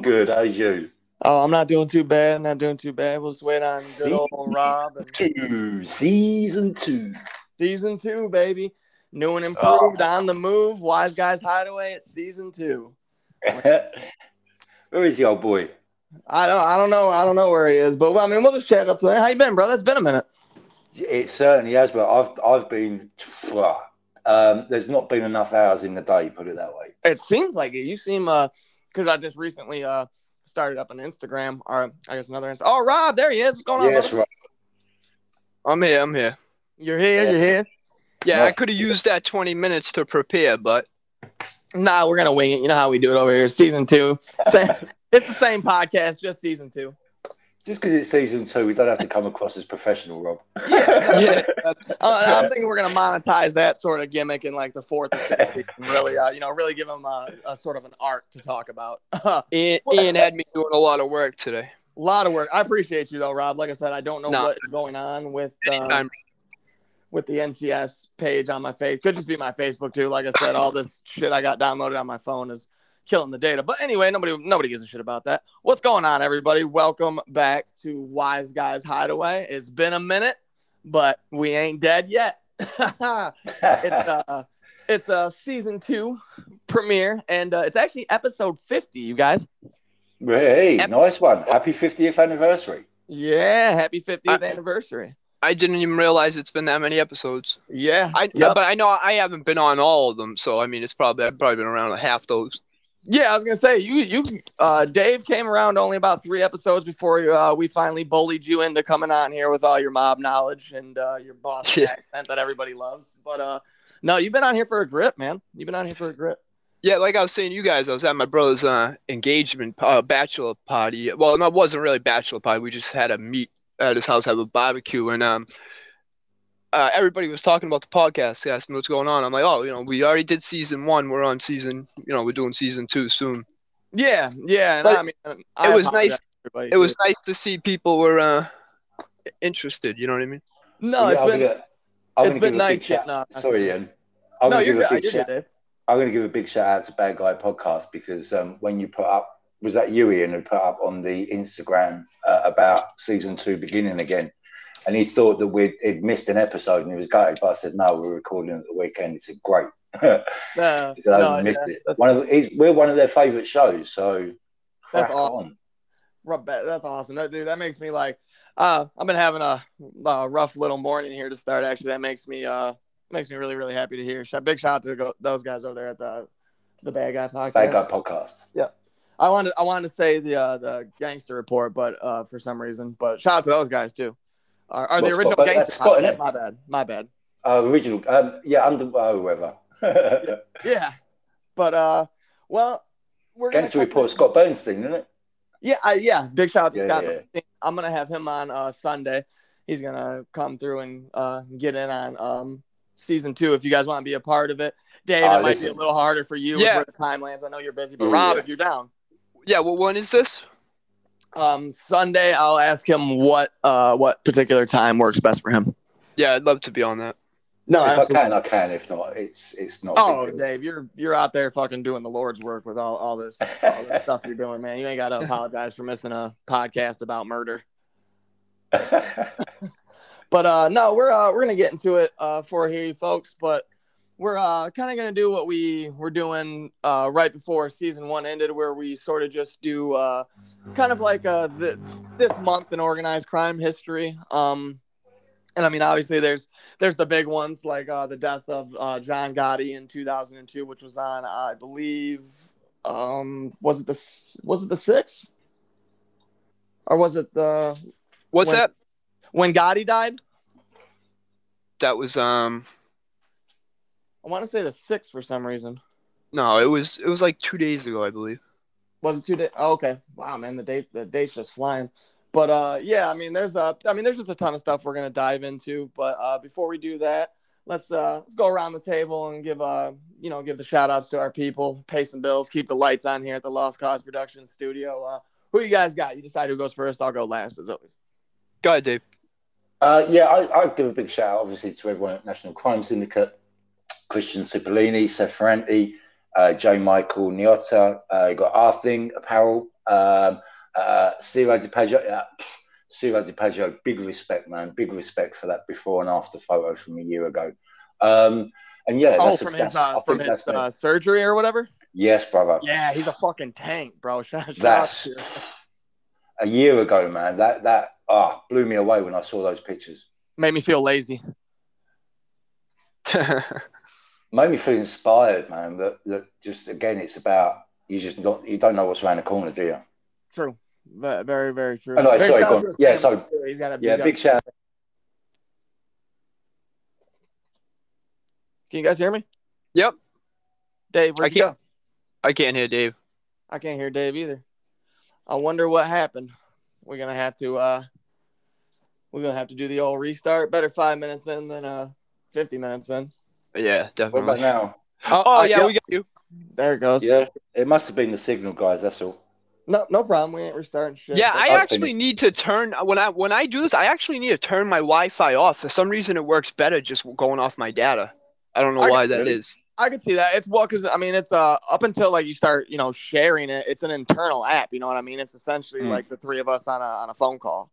I'm good. How's you? Oh, I'm not doing too bad. Not doing too bad. We'll just wait on good old Rob. And Two season two. season two, baby. New and improved on the move. Wise Guys Hideaway at season two. Where is the old boy? I don't. I don't know. I don't know where he is, but I mean, we'll just chat up to How you been, bro? It's been a minute. It certainly has, but I've I've been. Um, there's not been enough hours in the day. Put it that way. It seems like it. You seem uh, because I just recently uh started up on Instagram or I guess another. Insta- oh, Rob, there he is. What's going on? Yes, right. I'm here. I'm here. You're here. You're here. Yeah, I could have used that 20 minutes to prepare, but Nah, we're gonna wing it. You know how we do it over here. Season two. Same, it's the same podcast, just season two. Just because it's season two, we don't have to come across as professional, Rob. Yeah, Yeah. Uh, I'm thinking we're gonna monetize that sort of gimmick in like the fourth or fifth season. Really, uh, you know, really give them a, a sort of an art to talk about. Ian, Ian had me doing a lot of work today. A lot of work. I appreciate you though, Rob. Like I said, I don't know No. what is going on with uh, with the NCS page on my face. Could just be my Facebook too. Like I said, all this shit I got downloaded on my phone is killing the data. But anyway, nobody nobody gives a shit about that. What's going on, everybody? Welcome back to Wise Guys Hideaway. It's been a minute, but we ain't dead yet. it's uh it's a season two premiere and uh, it's actually episode 50 you guys hey, nice one. Happy 50th anniversary. yeah happy 50th I- anniversary I didn't even realize it's been that many episodes. yeah I Yep. but I know I haven't been on all of them, so I mean it's probably I've probably been around a half those. Yeah i was gonna say you you uh dave came around only about three episodes before uh, we finally bullied you into coming on here with all your mob knowledge and uh, your boss Yeah. accent that everybody loves but uh no you've been on here for a grip man you've been on here for a grip Yeah, like I was saying, you guys, I was at my brother's uh, engagement uh, bachelor party. Well, no, it wasn't really bachelor party. We just had a meet at his house, have a barbecue, and um, uh, everybody was talking about the podcast. They asked me what's going on. I'm like, oh, you know, we already did season one. We're on season, you know, we're doing season two soon. yeah yeah and i mean I it was nice- to everybody, It was nice to see people were uh, interested. You know what I mean? no Yeah, it's I'm been gonna- I'm been give a big nice shout- getting on. Sorry, Ian. I'm no gonna you're give a good big shout. good I'm going to give a big shout out to Bad Guy Podcast because um, when you put up, was that you, Ian, who put up on the Instagram uh, about season two beginning again? And he thought that we'd he'd missed an episode and he was gutted. But I said, no, we're recording at the weekend. He said, great. he said, I no, missed yeah, it. One of, he's, we're one of their favourite shows. So That's awesome. on. That's awesome. That dude, that makes me like. Uh, I've been having a, a rough little morning here to start. Actually, that makes me uh makes me really really happy to hear. Big shout out to those guys over there at the the Bad Guy Podcast. Bad Guy Podcast. Yeah. I wanted I wanted to say the uh, the Gangster Report, but uh, for some reason, but shout out to those guys too. Are, are the original Scott- but that's Gangster? Scott, Podcast. My bad. My bad. Uh, original. Um, yeah, under oh, whoever. Yeah, yeah. but uh, well, we're Gangster come- Report, Scott Bernstein, isn't it? Yeah, I, yeah. Big shout out to Yeah, Scott. yeah. I'm gonna have him on uh, Sunday. He's gonna come through and uh, get in on um, season two. If you guys want to be a part of it, Dave, Oh, it might be a little harder for you Yeah. with where the time lands. I know you're busy, but Oh, Rob, yeah. if you're down, Yeah. Well, when is this? Um, Sunday I'll ask him what uh, what particular time works best for him. Yeah, I'd love to be on that. No, if I absolutely. can, I can. If not, it's it's not. Oh. Dave, you're you're out there fucking doing the Lord's work with all, all this all this stuff you're doing, man. You ain't got to apologize for missing a podcast about murder. But uh, no, we're uh, we're gonna get into it uh, for here, folks. But we're uh, kind of gonna do what we were doing uh, right before season one ended, where we sort of just do uh, kind of like uh, the, this month in organized crime history. Um, and I mean, obviously, there's there's the big ones like uh, the death of uh, John Gotti in 2002, which was on, I believe, um, was it the was it the sixth, or was it the What's When- that? when Gotti died? That was um. I want to say the sixth for some reason. No, it was it was like two days ago, I believe. Was it two days? Oh, okay. Wow, man, the date the date's just flying. But uh, yeah, I mean, there's a, I mean, there's just a ton of stuff we're gonna dive into. But uh, before we do that, let's uh, let's go around the table and give uh, you know, give the shout outs to our people, pay some bills, keep the lights on here at the Lost Cause Productions studio. Uh, who you guys got? You decide who goes first. I'll go last as always. Go ahead, Dave. Uh, yeah, I, I'd give a big shout out, obviously, to everyone at National Crime Syndicate, Christian Cipollini, Seth Ferranti, uh, J. Michael Niotta. Uh, you got Arthing Apparel, um, uh, Ciro Di Paggio. Uh, Ciro Di Paggio, big respect, man. Big respect for that before and after photos from a year ago. Um, and yeah, Oh, that's a- from that's- his uh, from his uh, surgery or whatever. yes, brother. Yeah, he's a fucking tank, bro. Shout, shout out That's a year ago, man. That that ah blew me away when I saw those pictures. made me feel lazy. Made me feel inspired, man. That that just again, it's about you just not you don't know what's around the corner, do you? True. Ve- Very, very true. Oh, no, Big sorry, shout go out on. to his Yeah, so- he's got a Yeah, big shout. Can you guys hear me? Yep. Dave, I where'd you can't- go? I can't hear Dave. I can't hear Dave either. I wonder what happened. We're gonna have to uh we're gonna have to do the old restart. Better five minutes in than uh fifty minutes in. Yeah, definitely. What about now? Oh, Oh uh, yeah, we got you. there it goes. Yeah, it must have been the signal, guys. That's all. No, no problem. We ain't restarting shit. Yeah, I I've actually need to turn when I when I do this. I actually need to turn my Wi-Fi off. For some reason, it works better just going off my data. I don't know I why can- that Really? is. I can see that. It's well, because I mean, it's uh up until like you start, you know, sharing it. It's an internal app. You know what I mean? It's essentially Mm. like the three of us on a on a phone call.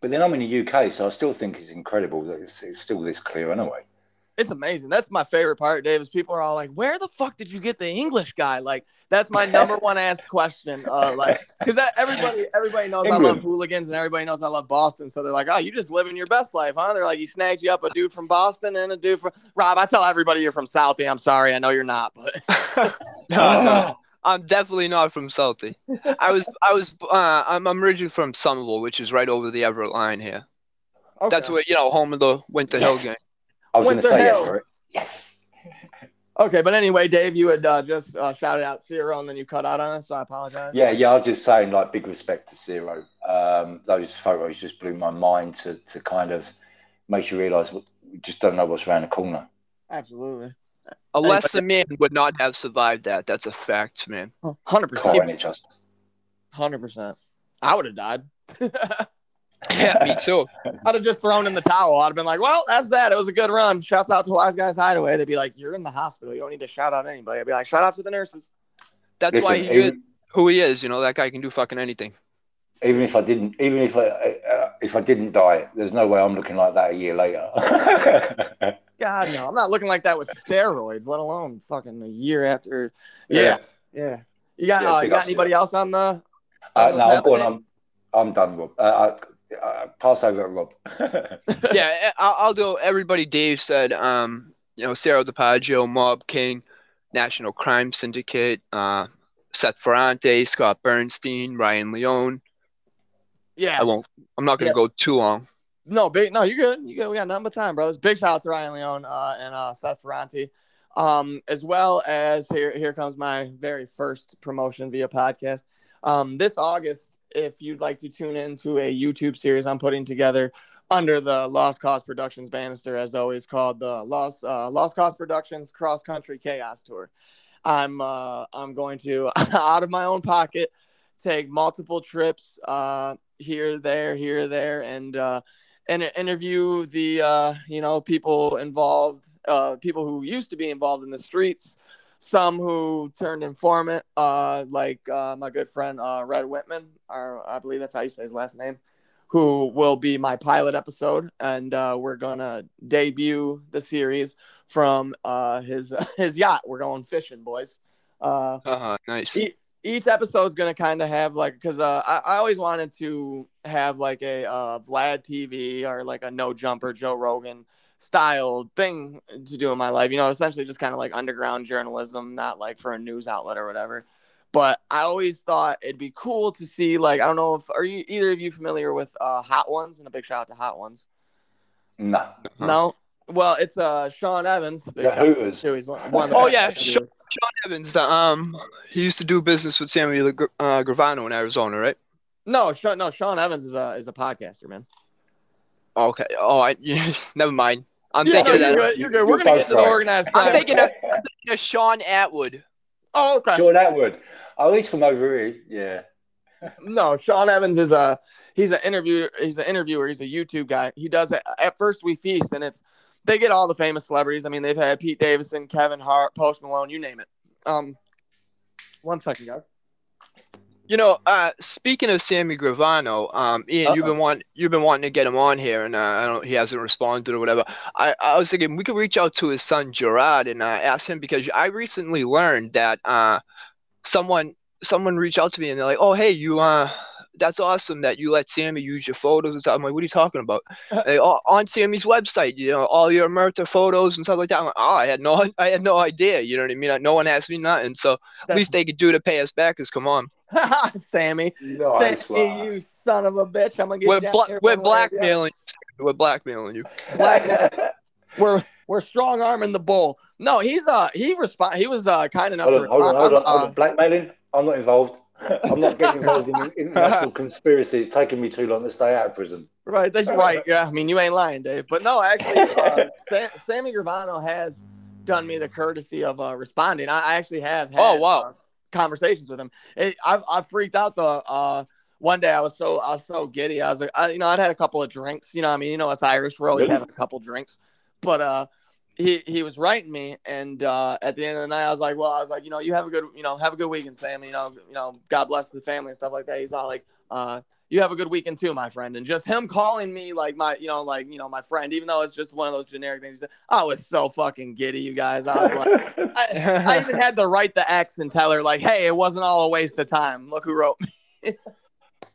But then I'm in the UK, so I still think it's incredible that it's, it's still this clear anyway. It's amazing. That's my favorite part, Davis. People are all like, "Where the fuck did you get the English guy?" Like, that's my number one asked question. Uh, like, because everybody everybody knows I love hooligans and everybody knows I love Boston. So they're like, "Oh, you just living your best life, huh?" They're like, "You snagged you up a dude from Boston and a dude from Rob." I tell everybody you're from Southie. I'm sorry, I know you're not, but no, no, I'm definitely not from Southie. I was I was uh, I'm I'm originally from Somerville, which is right over the Everett line here. Okay. That's Okay. where you know home of the Winter Hill Gang. I was going to say Hill. yeah for it. Yes. Okay, but anyway, Dave, you had uh, just uh, shouted out Ciro and then you cut out on us, so I apologize. Yeah, yeah. I was just saying, like, big respect to Ciro. Um, those photos just blew my mind to to kind of make you realise what we just don't know what's around the corner. absolutely, A Hey, lesser man would not have survived that. That's a fact, man. hundred percent, Car in it, just. hundred percent. I would have died. Yeah, me too. I'd have just thrown in the towel. I'd have been like, "Well, that's that. It was a good run." Shouts out to Wise Guys Hideaway. They'd be like, "You're in the hospital. You don't need to shout out anybody." I'd be like, "Shout out to the nurses." That's why he is even, who he is. You know, that guy can do fucking anything. even if I didn't, even if I uh, if I didn't die, there's no way I'm looking like that a year later. God no, I'm not looking like that with steroids, let alone fucking a year after. Yeah, yeah. You got Yeah, uh, you got ups, anybody else on the? Uh, on the no, I'm going. I'm I'm done, Rob. Uh, I, uh, pass over Rob. yeah, I'll, I'll do everybody Dave said. Um, you know, Sarah DiPaggio, Mob King, National Crime Syndicate, uh, Seth Ferranti, Scott Bernstein, Ryan Leone. Yeah. I won't. I'm not gonna Yeah. go too long. No, big. No, you're good. You good. We got nothing but time, brothers. Big shout out to Ryan Leone uh, and uh, Seth Ferranti, um, as well as here. Here comes my very first promotion via podcast. Um, this August, if you'd like to tune into a YouTube series I'm putting together under the Lost Cause Productions banister, as always called the Lost uh, Lost Cause Productions Cross Country Chaos Tour. I'm uh, I'm going to out of my own pocket take multiple trips uh, here, there, here, there, and uh, and interview the uh, you know people involved, uh, people who used to be involved in the streets, some who turned informant, uh, like uh, my good friend uh, Red Whitman, or I believe that's how you say his last name, who will be my pilot episode, and uh, we're gonna debut the series from uh, his his yacht. We're going fishing, boys. Uh, Uh, nice. E- each episode's gonna kind of have like because uh, I, I always wanted to have like a uh, Vlad TV or like a No Jumper Joe Rogan style thing to do in my life. You know, essentially just kind of like underground journalism, not like for a news outlet or whatever. But I always thought it'd be cool to see like I don't know if are you either of you familiar with uh, Hot Ones and a big shout out to Hot Ones. no, No, well it's uh Sean Evans. Big the shout Hooters. one, one of the Oh, yeah. Sean- Sean Evans. The, um, he used to do business with Samuel Gr- uh, Gravano in Arizona, right? No, Sean, no, Sean Evans is a is a podcaster, man. Okay. Oh, I never mind. I'm yeah, no, thinking you're of good. You're good. We're gonna get to the right. organized I'm thinking of- of Shaun Attwood. oh, okay. Shaun Attwood. Oh, he's from over here. Yeah. No, Sean Evans is a he's an interviewer. He's an interviewer. He's a YouTube guy. He does it at First We Feast, and it's they get all the famous celebrities. I mean, they've had Pete Davidson, Kevin Hart, Post Malone, you name it. Um, one second, guys. You know, uh, speaking of Sammy Gravano, um, Ian, you've been want you've been wanting to get him on here, and uh, I don't he hasn't responded or whatever. I, I was thinking we could reach out to his son Gerard and uh, ask him because I recently learned that uh, someone someone reached out to me and they're like, "Oh, hey, you uh, that's awesome that you let Sammy use your photos." and stuff." I'm like, "What are you talking about?" They, "Oh, on Sammy's website, you know, all your Murta photos and stuff like that. I'm like, "Oh, I had no I had no idea." You know what I mean? No one asked me nothing, so at least they could do to pay us back. Is come on. Sammy. Nice Sammy, you son of a bitch. I'm gonna get We're, you out bla- here we're one way or the other. blackmailing. We're blackmailing you. Black- We're we're strong arming the bull. No, he's uh he respond he was uh kind enough Hold to on, hold on, hold on, Uh, hold on. Blackmailing? I'm not involved. I'm not getting involved in international conspiracy. It's taking me too long to stay out of prison. Right, that's right. Yeah, I mean you ain't lying, Dave. But no, actually, uh, Sa- Sammy Gravano has done me the courtesy of uh, responding. I, I actually have had Oh, wow. Conversations with him. It, I've I freaked out the uh one day I was so I was so giddy. I was like, I, you know, I'd had a couple of drinks. You know, what I mean, you know, us Irish, we're always having a couple drinks. But uh, he he was writing me, and uh, at the end of the night, I was like, well, I was like, you know, you have a good, you know, have a good weekend, Sam. You know, you know, God bless the family and stuff like that. He's all like, uh, you have a good weekend too, my friend. And just him calling me like my, you know, like you know, my friend, even though it's just one of those generic things. I was so fucking giddy, you guys. I was like. I, I even had to write the X and tell her like, "Hey, it wasn't all a waste of time. Look who wrote me."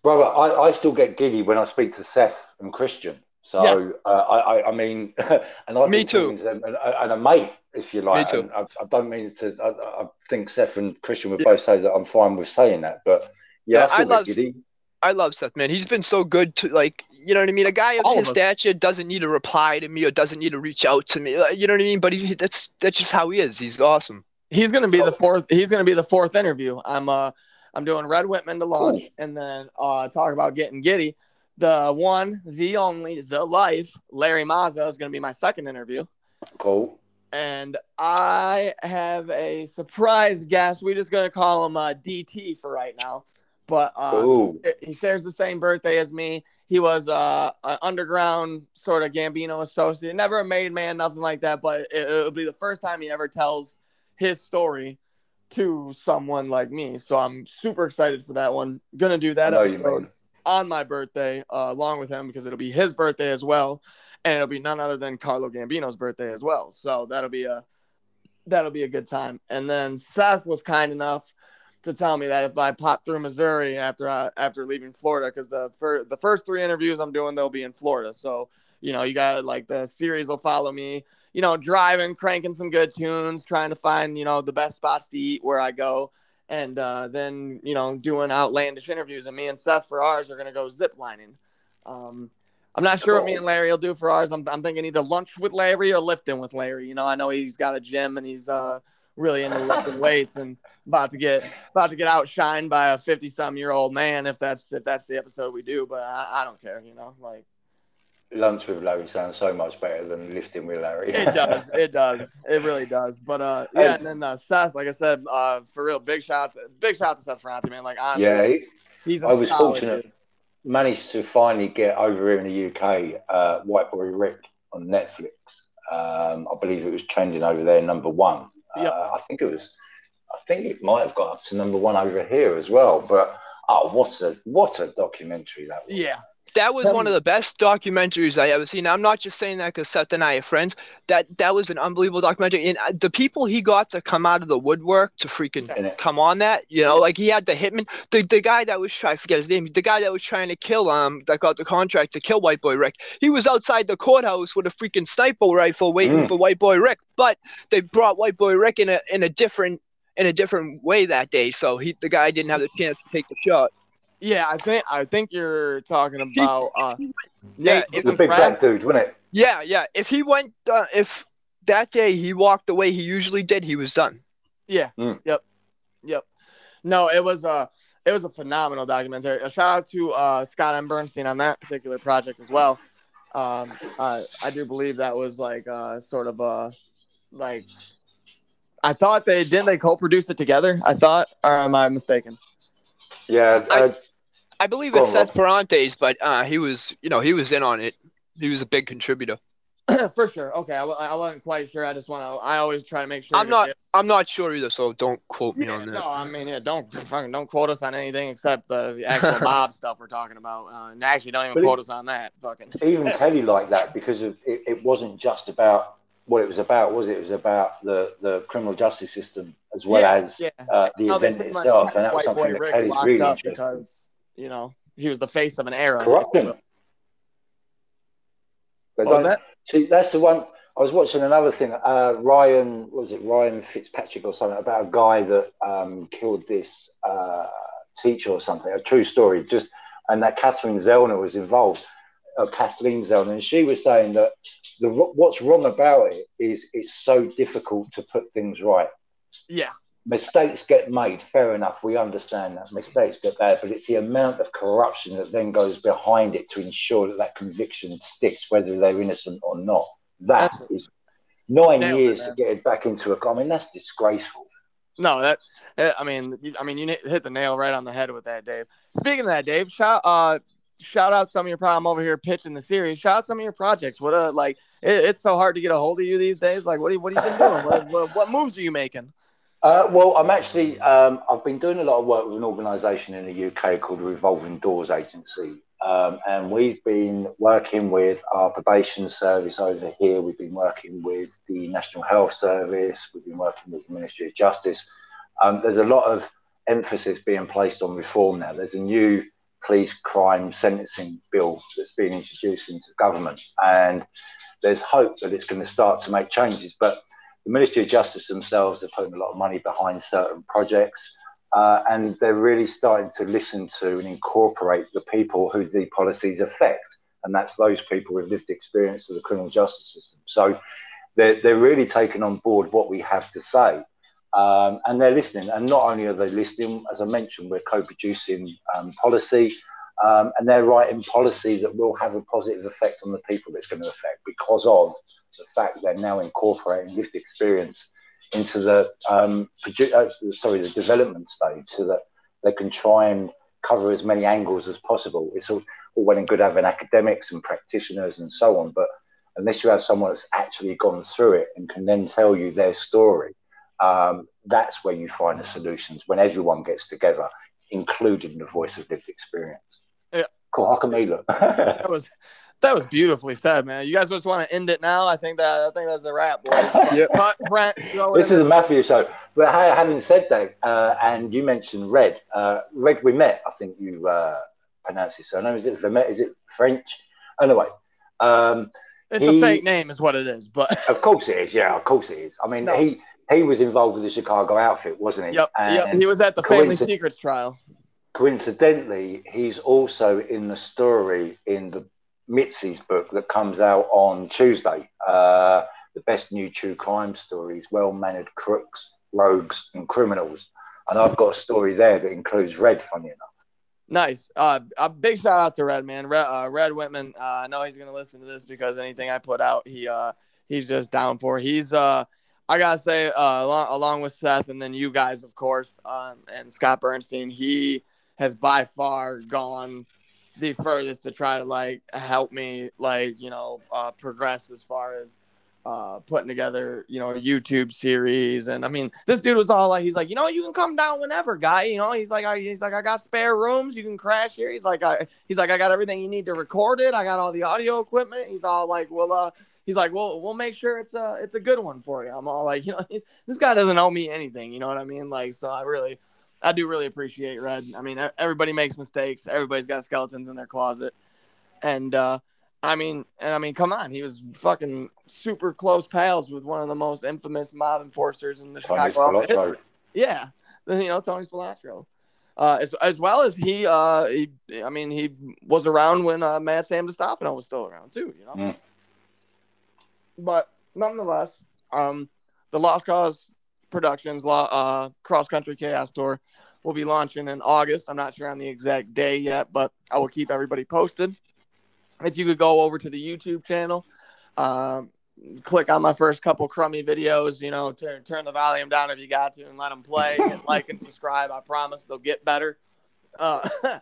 Brother, I, I still get giddy when I speak to Seth and Christian. So Yeah. uh, I, I, I mean, and I Me too. talking to and, and a mate, if you like. Me too. I, I don't mean to. I, I think Seth and Christian would both say that I'm fine with saying that, but yeah, Yeah, I still I get love- giddy. I love Seth, man. He's been so good to like, you know what I mean. A guy of All his of stature doesn't need to reply to me or doesn't need to reach out to me. like, You know what I mean? But he, that's that's just how he is. He's awesome. He's gonna be the fourth. He's gonna be the fourth interview. I'm uh, I'm doing Red Whitman to launch, Cool. and then uh, talk about getting giddy. The one, the only, the life, Larry Mazza is gonna be my second interview, Cool. and I have a surprise guest. We're just gonna call him uh, DT for right now, but uh, he shares the same birthday as me. He was uh, an underground sort of Gambino associate, never a made man, nothing like that. But it, it'll be the first time he ever tells his story to someone like me. So I'm super excited for that one. Gonna do that I know you episode on my birthday, uh, along with him because it'll be his birthday as well, and it'll be none other than Carlo Gambino's birthday as well. So that'll be a that'll be a good time. And then Seth was kind enough to tell me that if I pop through Missouri after I, after leaving Florida, because the fir- the first three interviews I'm doing they'll be in Florida. So you know you got like the series will follow me. You know, driving, cranking some good tunes, trying to find you know the best spots to eat where I go. And uh, then you know doing outlandish interviews, and me and Seth for ours are gonna go zip lining. Um, I'm not sure what me and Larry will do for ours. I'm, I'm thinking either lunch with Larry or lifting with Larry. You know, I know he's got a gym and he's uh, really into lifting weights and about to get about to get outshined by a 50 some year old man if that's if that's the episode we do. But I, I don't care. You know, like Lunch with Larry sounds so much better than lifting with Larry. it does, it does, it really does. But uh, yeah, and then uh, Seth, like I said, uh, for real, big shout, to, big shout to Seth Ferranti, man. Like honestly, yeah, he he's a I was fortunate. dude. managed to finally get over here in the UK. Uh, White Boy Rick on Netflix. Um, I believe it was trending over there, number one. Yep. Uh, I think it was. I think it might have got up to number one over here as well. But oh, what a what a documentary that was! Yeah, That was Tell one of the best documentaries I ever seen. I'm not just saying that because Seth and I are friends. That that was an unbelievable documentary, and uh, the people he got to come out of the woodwork to freaking come on that, you know, like he had the hitman, the, the guy that was trying, I forget his name, the guy that was trying to kill um that got the contract to kill White Boy Rick. He was outside the courthouse with a freaking sniper rifle waiting Mm. for White Boy Rick, but they brought White Boy Rick in a in a different in a different way that day, so he the guy didn't have the chance to take the shot. yeah. I think I think you're talking about uh, Yeah, Nate The big Craft. dude, wasn't it? Yeah, yeah. If he went, uh, if that day he walked the way he usually did, he was done. Yeah. Mm. Yep. Yep. No, it was a it was a phenomenal documentary. A shout out to uh, Scott M. Bernstein on that particular project as well. Um, I I do believe that was like uh, sort of a like I thought they didn't they co-produce it together. I thought, or am I mistaken? Yeah. I- Uh, I believe it's on, Seth Ferranti's, but uh, he was, you know, he was in on it. He was a big contributor. For sure. Okay, I, I wasn't quite sure. I just want to. I always try to make sure. I'm not- give- I'm not sure either, so don't quote me Yeah, on that. no, I mean, yeah, don't fucking don't quote us on anything except the actual mob stuff we're talking about. Uh, and actually, don't even But it- quote us on that. Fucking. even Kelly like that because of it, it wasn't just about what it was about, was it? It was about the, the criminal justice system as well Yeah, as yeah. uh, the How event itself, and that was something that Rick Kelly's really interested. because you know he was the face of an era. Corruption. Was that? See, that's the one. I was watching another thing. Uh, Ryan, was it Ryan Fitzpatrick or something about a guy that um, killed this uh, teacher or something? A true story. Just and that Catherine Zellner was involved. Uh, Kathleen Zellner, and she was saying that the what's wrong about it is it's so difficult to put things right. Yeah, Mistakes get made, fair enough. We understand that mistakes get bad, but it's the amount of corruption that then goes behind it to ensure that that conviction sticks, whether they're innocent or not. That Absolutely. is nine Nailed it, years to get it back into a. I mean, that's disgraceful. no, that. eh, I mean, you- I mean, you hit hit the nail right on the head with that, Dave. Speaking of that, Dave, shout uh, shout out some of your problem over here pitching the series. Shout out some of your projects. What a like it, it's so hard to get a hold of you these days. Like, what, you- what have you been doing? what, what, what moves are you making? Uh, well, I'm actually, um, I've been doing a lot of work with an organisation in the UK called Revolving Doors Agency. Um, and we've been working with our probation service over here. We've been working with the National Health Service. We've been working with the Ministry of Justice. Um, there's a lot of emphasis being placed on reform now. There's a new police crime sentencing bill that's been introduced into government. And there's hope that it's going to start to make changes. But the Ministry of Justice themselves are putting a lot of money behind certain projects, uh, and they're really starting to listen to and incorporate the people who the policies affect, and that's those people with lived experience of the criminal justice system. So they're, they're really taking on board what we have to say. Um, and they're listening, and not only are they listening, as I mentioned, we're co-producing um, policy, um, and they're writing policy that will have a positive effect on the people it's going to affect because of the fact they're now incorporating lived experience into the um, produ- uh, sorry the development stage, so that they can try and cover as many angles as possible. It's all, all well and good having academics and practitioners and so on, but unless you have someone that's actually gone through it and can then tell you their story, um, that's where you find the solutions when everyone gets together, including the voice of lived experience. Yeah. Cool. How can we look? That was that was beautifully said, man. You guys just want to end it now? I think that I think that's a wrap. Yep. Cut. This is a. Matthew show. But ha- having said that, uh, and you mentioned Red. Uh, Red Wemette. I think you uh, pronounce his surname. Is it Vermet? Is it French? Anyway, um, It's he- a fake name, is what it is. But of course it is. Yeah, of course it is. I mean, No. he he was involved with the Chicago outfit, wasn't he? yep, yep. He was at the Family Secrets trial. coincidentally, he's also in the story in the Mitzi's book that comes out on Tuesday. Uh, the best new true crime stories: well-mannered crooks, rogues, and criminals. And I've got a story there that includes Red. Funny enough. Nice. Uh, a big shout out to Red man, Red, uh, Red Whitman. Uh, I know he's gonna listen to this because anything I put out, he uh, he's just down for. He's uh, I gotta say, uh, along, along with Seth and then you guys, of course, um, and Scott Bernstein, he has by far gone the furthest to try to like help me, like you know, uh, progress as far as uh putting together you know a youtube series. And i mean this dude was all like he's like you know you can come down whenever guy. You know he's like I, he's like i got spare rooms. You can crash here. He's like i he's like i got everything you need to record it. I got all the audio equipment. He's all like well uh he's like well we'll make sure it's a it's a good one for you i'm all like you know he's, this guy doesn't owe me anything you know what i mean like so i really i do really appreciate red i mean everybody makes mistakes everybody's got skeletons in their closet and uh I mean, and I mean, come on, he was fucking super close pals with one of the most infamous mob enforcers in the Tony Chicago history. Yeah, you know Tony Spilotro. Uh, as, as well as he, uh, he, I mean, he was around when uh, Mad Sam DeStefano was still around too, you know. Mm. But nonetheless, um, the Lost Cause Productions uh, Cross Country Chaos Tour will be launching in August. I'm not sure on the exact day yet, but I will keep everybody posted. If you could go over to the YouTube channel, um, click on my first couple crummy videos, you know, turn turn the volume down if you got to, and let them play. and like and subscribe. I promise they'll get better. Uh,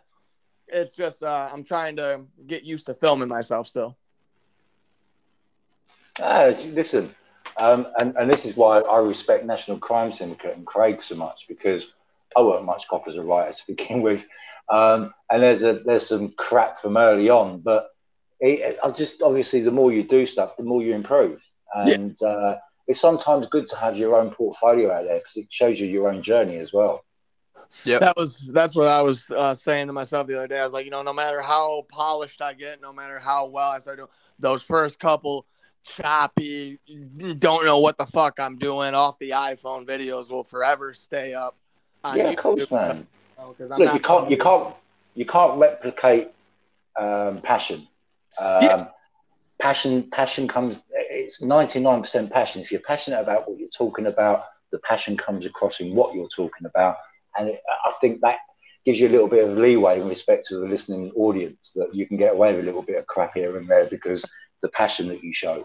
it's just uh, I'm trying to get used to filming myself still. Ah, listen, Um, and, and this is why I respect National Crime Syndicate and Craig so much because I weren't much cop as a writer to begin with. Um, and there's a there's some crap from early on, but it, I just obviously the more you do stuff, the more you improve. And yeah. uh, it's sometimes good to have your own portfolio out there because it shows you your own journey as well. Yeah, that was that's what I was uh, saying to myself the other day. I was like, you know, no matter how polished I get, no matter how well I start doing those first couple choppy, don't know what the fuck I'm doing off the iPhone videos will forever stay up. yeah, of course, man. Oh, Look, you can't, you can't, you can't replicate um, passion. Um, yeah. Passion, passion comes. It's ninety nine percent passion. If you're passionate about what you're talking about, the passion comes across in what you're talking about, and it, I think that gives you a little bit of leeway in respect to the listening audience that you can get away with a little bit of crap here and there because the passion that you show.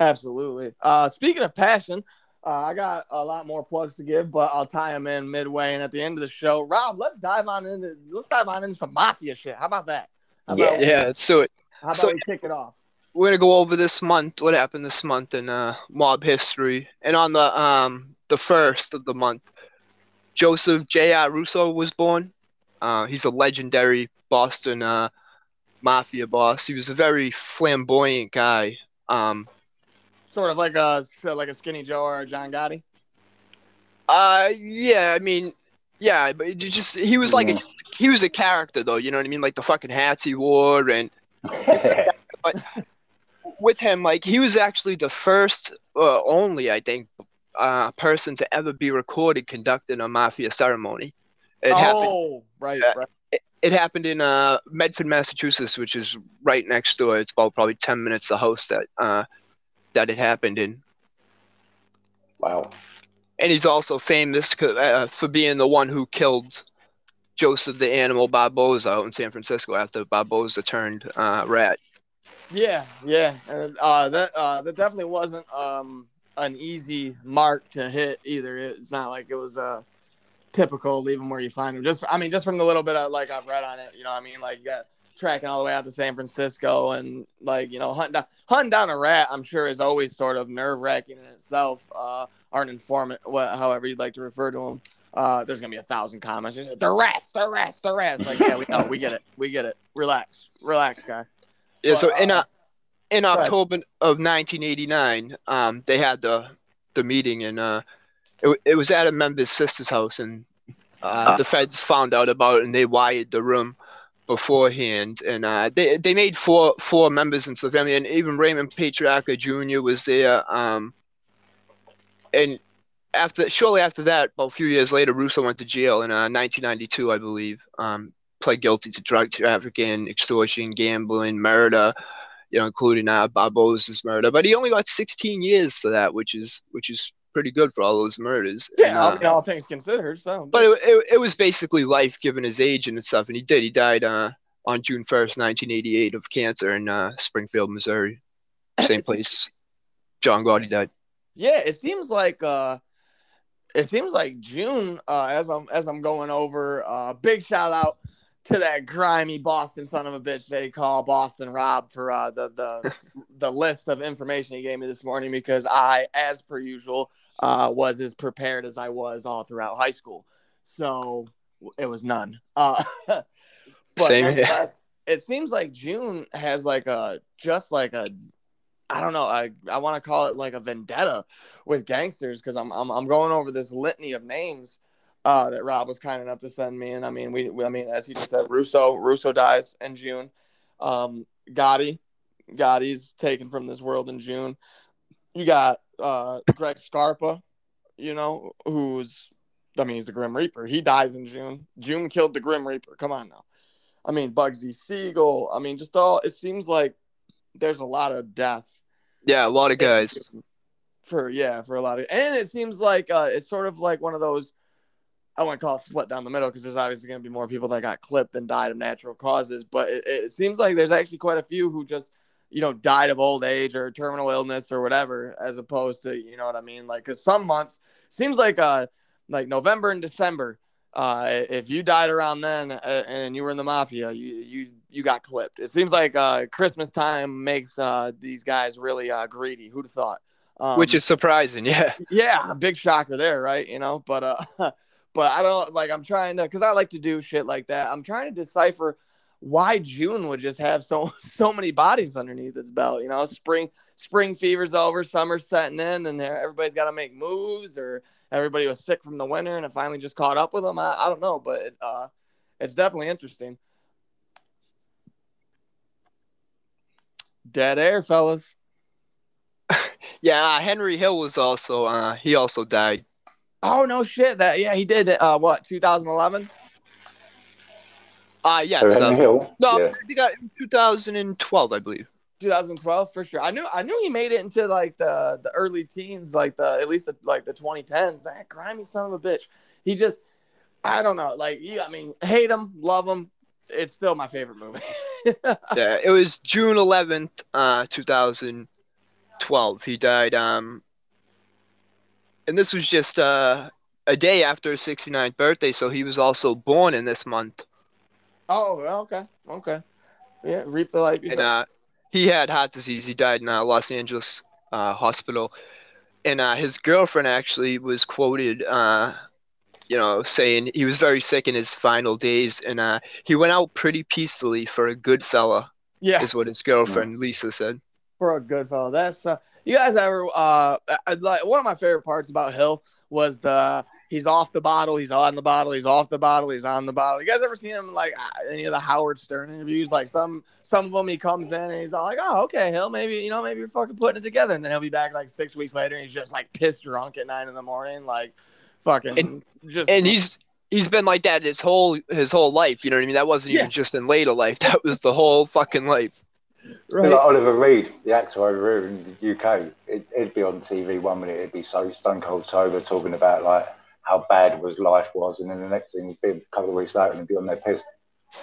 Absolutely. Uh, speaking of passion, uh, I got a lot more plugs to give, but I'll tie them in midway and at the end of the show. Rob, let's dive on into let's dive on into some mafia shit. How about that? How yeah, about, yeah. So it. How about so, we kick it off? We're gonna go over this month. What happened this month in uh, mob history, and on the um the first of the month, Joseph J.R. Russo was born. Uh, he's a legendary Boston uh, mafia boss. He was a very flamboyant guy. Um, Sort of like a like a Skinny Joe or a John Gotti. Uh, yeah. I mean, yeah, but just he was like a, he was a character though. You know what I mean? Like the fucking hats he wore and. but with him, like he was actually the first, uh, only I think, uh, person to ever be recorded conducting a mafia ceremony. It oh, happened, right, right. It, it, happened in uh, Medford, Massachusetts, which is right next door. It's about probably ten minutes the house that uh, that it happened in. Wow. And he's also famous uh, for being the one who killed Joseph the Animal Barboza out in San Francisco after Barboza turned uh, rat. Yeah, yeah, uh, that uh, that definitely wasn't um, an easy mark to hit either. It's not like it was a typical leave them where you find them. Just I mean, just from the little bit of like I've read on it, you know, I mean, like you got tracking all the way out to San Francisco and like you know hunting down, hunting down a rat. I'm sure is always sort of nerve wracking in itself. Uh, or an informant, what, however you'd like to refer to them. Uh, there's gonna be a thousand comments. Just, they're rats, they're rats, they're rats. Like yeah, we know, we get it, we get it. Relax, relax, guy. Yeah. But, so in uh, in October of 1989, um, they had the the meeting and uh, it, it was at a member's sister's house and uh, ah. the feds found out about it and they wired the room beforehand, and uh, they they made four four members into the family, and even Raymond Patriarca Jr. was there. Um, and after shortly after that, about a few years later, Russo went to jail in uh, 1992, I believe. Um, pled guilty to drug trafficking, extortion, gambling, murder, you know, including uh, Barboza's murder. But he only got 16 years for that, which is which is pretty good for all those murders. Yeah, and, uh, all, all, things considered. So, but it, it, it, was basically life given his age and stuff, and he did. He died uh, on June first, nineteen eighty eight, of cancer in uh, Springfield, Missouri, same place John Gotti died. Yeah, it seems like uh, it seems like June. Uh, as I'm as I'm going over, uh, big shout out to that grimy Boston son of a bitch they call Boston Rob for uh, the the the list of information he gave me this morning because I, as per usual, uh, was as prepared as I was all throughout high school. So it was none. Uh, but Same here. it seems like June has like a just like a I don't know. I, I want to call it like a vendetta with gangsters because I'm, I'm I'm going over this litany of names uh, that Rob was kind enough to send me. And I mean, we, we I mean, as he just said, Russo Russo dies in June. Um, Gotti Gotti's taken from this world in June. You got uh, Greg Scarpa, you know, who's, I mean, he's the Grim Reaper. He dies in June. June killed the Grim Reaper. Come on now. I mean, Bugsy Siegel. I mean, just all, it seems like there's a lot of death. Yeah, a lot of guys. For, yeah, for a lot of, and it seems like uh, it's sort of like one of those, I wouldn't call it split down the middle because there's obviously going to be more people that got clipped and died of natural causes, but it, it seems like there's actually quite a few who just you know, died of old age or terminal illness or whatever, as opposed to, you know what I mean? Like, cause some months seems like, uh, like November and December, uh, if you died around then uh, and you were in the mafia, you, you, you got clipped. It seems like, uh, Christmas time makes, uh, these guys really, uh, greedy. Who'd have thought? Um, Which is surprising, yeah. yeah, big shocker there, right? You know, but uh, but I don't like. I'm trying to because I like to do shit like that. I'm trying to decipher why June would just have so so many bodies underneath its belt. You know, spring spring fever's over, summer's setting in, and everybody's got to make moves, or everybody was sick from the winter and it finally just caught up with them. I, I don't know, but it, uh, it's definitely interesting. Dead air, fellas. Yeah, uh, Henry Hill was also uh he also died. Oh no shit! That yeah, he did. Uh, what 2011? Uh yeah, 2000 Hill. no, yeah. I think I, 2012, I believe. 2012 for sure. I knew I knew he made it into like the the early teens, like the at least the, like the 2010s. That grimy son of a bitch. He just I don't know. Like you, I mean, hate him, love him. It's still my favorite movie. Yeah, it was June 11th, uh 2012. He died um and this was just uh a day after his 69th birthday, so he was also born in this month. Oh, okay, okay. Yeah, reap the life. And uh he had heart disease. He died in uh, Los Angeles uh hospital. And uh his girlfriend actually was quoted uh you know, saying he was very sick in his final days, and uh, he went out pretty peacefully for a good fella, yeah, is what his girlfriend Lisa said. for a good fellow. That's uh, you guys ever uh like one of my favorite parts about Hill was the he's off the bottle, he's on the bottle, he's off the bottle, he's on the bottle. You guys ever seen him like uh, any of the Howard Stern interviews? Like some some of them he comes in and he's all like, oh okay, Hill, maybe you know maybe you're fucking putting it together, and then he'll be back like six weeks later and he's just like pissed drunk at nine in the morning, like fucking And- just And he's he's been like that his whole his whole life. You know what I mean? That wasn't Yeah. even just in later life. That was the whole fucking life. Right. Like Oliver Reed, the actor over here in the UK, it, it'd be on TV one minute, it'd be so stone cold sober, talking about like how bad was life was, and then the next thing, a couple of weeks later, and be on their piss.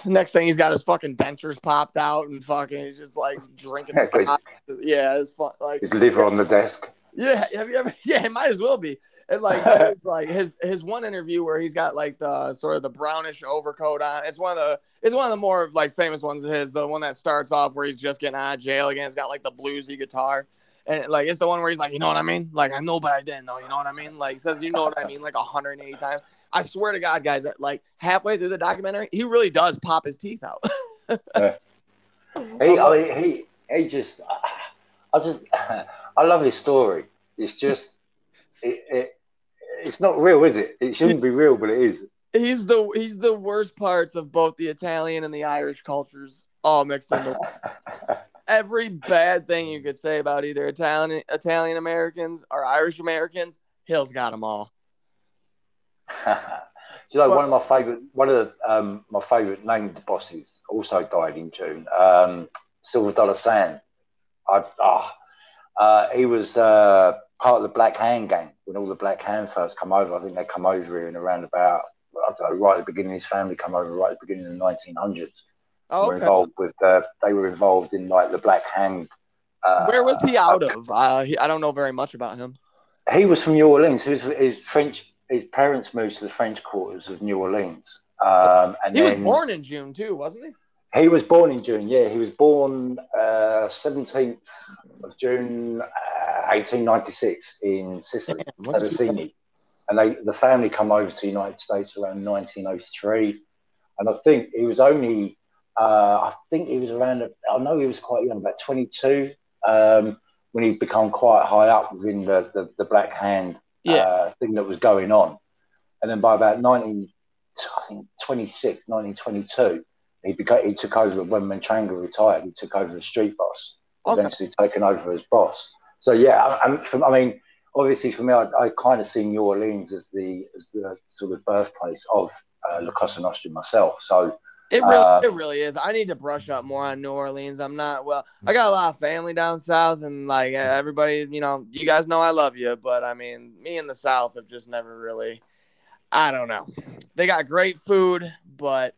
Next thing he's got his fucking dentures popped out and fucking he's just like drinking. Yeah, yeah, it's fun. Like His liver on the desk. Yeah, have you ever? Yeah, it might as well be. And like, like his his one interview where he's got like the sort of the brownish overcoat on. It's one of the it's one of the more like famous ones of his. The one that starts off where he's just getting out of jail again. It's got like the bluesy guitar, and like it's the one where he's like, you know what I mean? Like I know, but I didn't know. You know what I mean? Like says, you know what I mean? Like 180 times. I swear to God, guys, that like halfway through the documentary, he really does pop his teeth out. He, I mean, he, he just, I just, I love his story. It's just, it, it, it's not real, is it? It shouldn't be real, but it is. he's the he's the worst parts of both the Italian and the Irish cultures all mixed one. Every bad thing you could say about either Italian Italian Americans or Irish Americans, Hill's got them all. Do you know one of my favorite, one of the, um, my favorite named bosses also died in June. Um, Silver Dollar Sam. I, ah, uh, he was uh, part of the Black Hand gang when all the Black Hand first come over. I think they come over here in around about, know, right at the beginning. His family come over right at the beginning of the 1900s. Oh, okay. involved with, uh, they were involved in like the Black Hand. Uh, Where was he out of? Uh, he, I don't know very much about him. He was from New Orleans. Was, his French. His parents moved to the French quarters of New Orleans. Um, and He was born in June too, wasn't he? He was born in June. Yeah, he was born uh, seventeenth of June, uh, eighteen ninety six, in Sicily, Damn, look at you. Terrasini, and they the family come over to the United States around nineteen oh three, and I think he was only, uh, I think he was around. I know he was quite young, about twenty two, um, when he became quite high up within the the, the Black Hand Yeah. uh, thing that was going on, and then by about nineteen, I think 26, 1922 he became, he took over when Matranga retired. He took over as street boss, Okay. eventually taken over as boss. So yeah, I, I'm from, I mean, obviously for me, I, I kind of see New Orleans as the as the sort of birthplace of uh, La Cosa Nostra myself. So It really, Uh, it really is. I need to brush up more on New Orleans. I'm not well. I mm. got a lot of family down south, and like mm. everybody, you know, you guys know I love you, but I mean, me and the south have just never really. I don't know. They got great food, but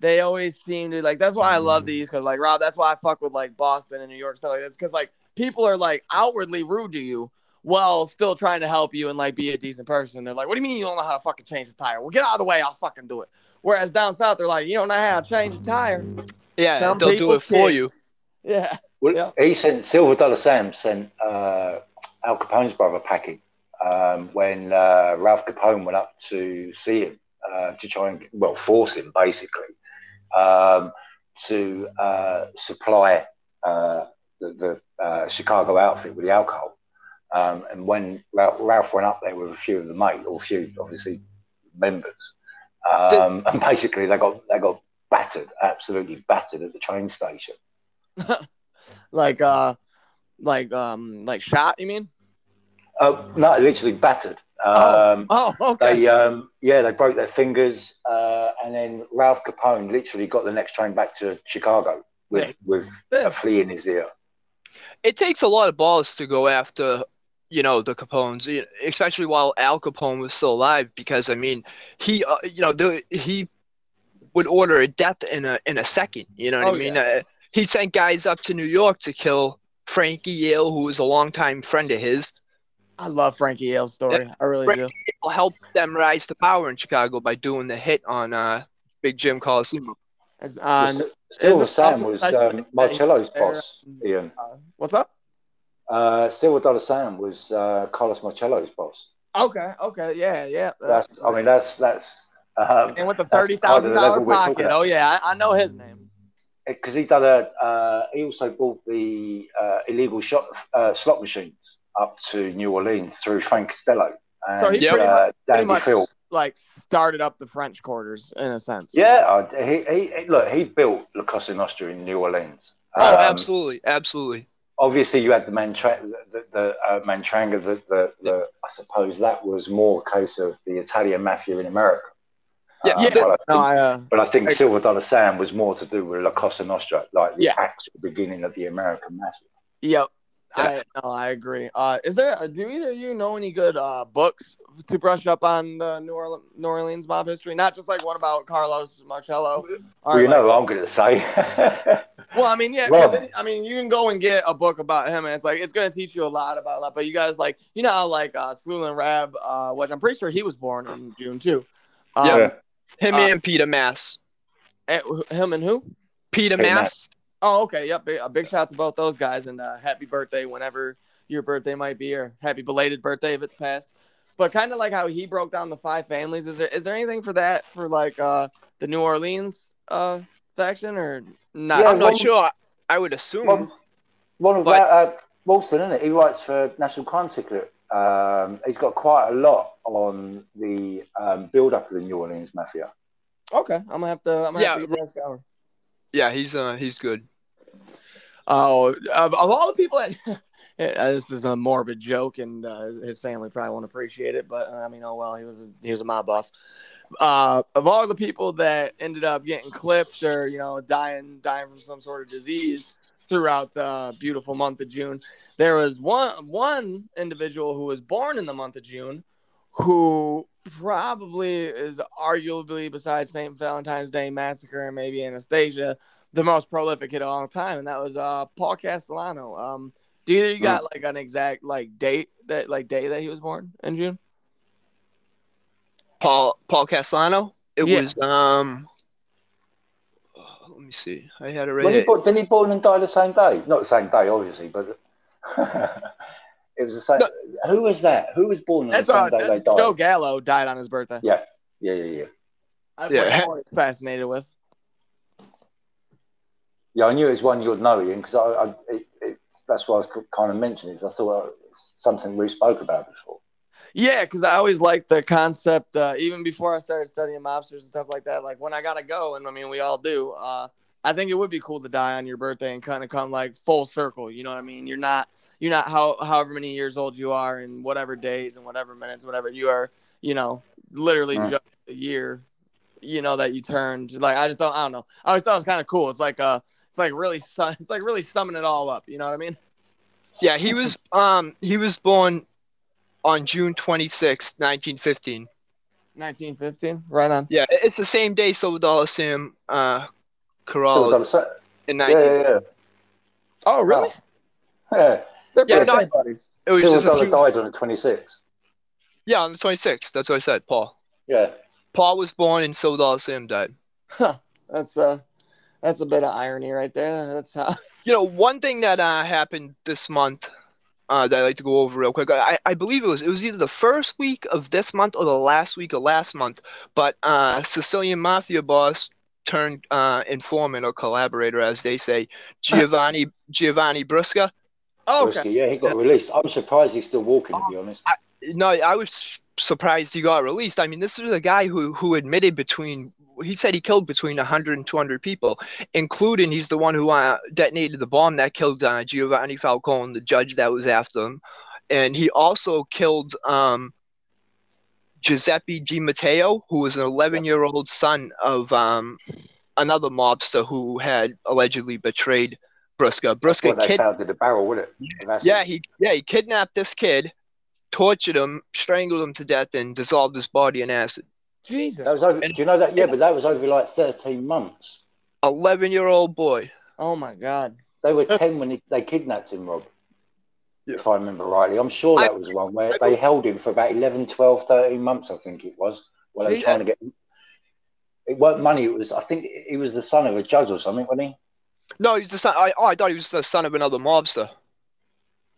they always seem to like. That's why I love these mm. because, like Rob, that's why I fuck with like Boston and New York stuff like this because like people are like outwardly rude to you while still trying to help you and like be a decent person. They're like, "What do you mean you don't know how to fucking change a tire? Well, get out of the way. I'll fucking do it." Whereas down south, they're like, "You don't know how to change a tire." Yeah, Some they'll do people's it for kids. you. Yeah. well, Yeah. he sent Silver Dollar Sam sent uh, Al Capone's brother packing um, when uh, Ralph Capone went up to see him uh, to try and well force him basically um, to uh, supply uh, the, the uh, Chicago outfit with the alcohol. Um, and when Ralph went up there with a few of the mate, or a few obviously members, um, and basically they got they got battered, absolutely battered at the train station. like uh, like um, like shot? You mean? Uh, no, literally battered. Oh. Um, oh, oh, okay. They, um, yeah, they broke their fingers, uh, and then Ralph Capone literally got the next train back to Chicago with, yeah. with a flea in his ear. It takes a lot of balls to go after, you know, the Capones, especially while Al Capone was still alive, because I mean, he, uh, you know, the, he would order a death in a in a second. You know what oh, I mean? Yeah. Uh, he sent guys up to New York to kill Frankie Yale, who was a longtime friend of his. I love Frankie Yale's story. Yeah. I really Frankie do. Yale helped them rise to power in Chicago by doing the hit on uh, Big Jim Colosimo. On, Still Sam was um, Marcello's boss, Ian. Uh, what's up? Uh, Silver Dollar Sam was uh, Carlos Marcello's boss. Okay, okay, yeah, yeah. That's, I mean, that's that's. Um, and with the thirty thousand dollar pocket, oh yeah, I, I, know his name. Because he done a, uh, he also bought the uh, illegal shot, uh, slot machines up to New Orleans through Frank Costello. And, so he pretty, uh, much, pretty much Phil. like started up the French quarters in a sense. Yeah, uh, he, he look he built La Cosa Nostra in New Orleans. Oh, um, absolutely, absolutely. Obviously, you had the Mantra- the, the uh, Matranga. The, the, the, I suppose that was more a case of the Italian mafia in America. Yeah, um, yeah. But, I think, no, I, uh, but I think I, Silver Dollar Sam was more to do with La Cosa Nostra, like the yeah. actual beginning of the American mafia. Yep, I no, I agree. Uh, is there? Do either of you know any good uh, books to brush up on the New Orleans, New Orleans mob history? Not just like one about Carlos Marcello. Well, you like, know what I'm going to say. well, I mean, yeah. Well, I mean, you can go and get a book about him, and it's like it's going to teach you a lot about a lot. But you guys, like, you know, how, like uh, Selwyn Raab, uh, which I'm pretty sure he was born in June too. Um, yeah, him uh, and Peter Maas. And, him and who? Peter Maas. Oh, okay. Yep. A big shout out to both those guys and uh, happy birthday whenever your birthday might be, or happy belated birthday if it's passed. But kind of like how he broke down the five families. Is there is there anything for that for like uh, the New Orleans uh, faction or not? Yeah, I'm not sure. I would assume. One, one of but... that, uh, Wilson, isn't it? He writes for National Crime Syndicate. Um, he's got quite a lot on the um, build up of the New Orleans mafia. Okay, I'm gonna have to. I'm gonna yeah, have to scour. Yeah, he's uh he's good. Oh, of, of all the people that. this is a morbid joke, and uh, his family probably won't appreciate it. But uh, I mean, oh well, he was he was mob boss. Uh, of all the people that ended up getting clipped or you know dying dying from some sort of disease throughout the beautiful month of June, there was one one individual who was born in the month of June, who probably is arguably besides St. Valentine's Day Massacre and maybe Anastasia the most prolific hit of all time, and that was uh Paul Castellano. Um, do either you got like an exact like date that like day that he was born in June? Paul Paul Castellano. It yeah. was um. Let me see. I had it right. He born, didn't he born and die the same day? Not the same day, obviously, but it was the same. No. Who was that? Who was born on that's the same uh, day they died? Joe Gallo died on his birthday. Yeah, yeah, yeah, yeah. That's yeah. what I'm fascinated with. Yeah, I knew it was one you'd know, Ian, because I, I it, it, that's why I was kind of mentioning it. I thought oh, it's something we spoke about before. Yeah, because I always liked the concept, uh, even before I started studying mobsters and stuff like that. Like when I gotta go, and I mean we all do. Uh, I think it would be cool to die on your birthday and kind of come like full circle. You know what I mean? You're not you're not how however many years old you are and whatever days and whatever minutes, whatever you are. You know, literally just a year. You know that you turned. Like I just don't. I don't know. I always thought it was kind of cool. It's like uh it's like really it's like really summing it all up. You know what I mean? Yeah, he was um he was born on June 26, 1915. 1915, right on. Yeah, it's the same day Silver Sam uh Corral in 19. Yeah, yeah, yeah. Oh, really? Oh. Yeah. They're yeah, no, buddies. It was Silver Dollar few... died on the 26th. Yeah, on the 26th. That's what I said, Paul. Yeah. Paul was born and Silver Sam died. Huh. That's uh that's a bit of irony right there. That's how. You know, one thing that uh, happened this month uh, that I like to go over real quick. I, I believe it was it was either the first week of this month or the last week of last month. But uh, Sicilian mafia boss turned uh, informant or collaborator, as they say, Giovanni Giovanni Brusca. Oh, Brisky, okay. yeah, he got released. I'm surprised he's still walking, to be honest. No, I was surprised he got released. I mean, this is a guy who who admitted between he said he killed between 100 and 200 people, including he's the one who uh, detonated the bomb that killed uh, Giovanni Falcone, the judge that was after him, and he also killed um, Giuseppe Di Matteo, who was an 11 year old son of um, another mobster who had allegedly betrayed Brusca. Brusca what kid, found in the barrel, wasn't it? That's yeah, it. he yeah he kidnapped this kid, tortured him, strangled him to death, and dissolved his body in acid. Jesus. That was over, do you know that? Yeah, but that was over like 13 months. 11 year old boy. Oh my God. They were 10 when he, they kidnapped him, Rob. Yeah. If I remember rightly. I'm sure that I- was one where I- they held him for about 11, 12, 13 months, I think it was. While they were trying to get. It weren't money, it was, I think he was the son of a judge or something, wasn't he? No, he's the son. I, I thought he was the son of another mobster.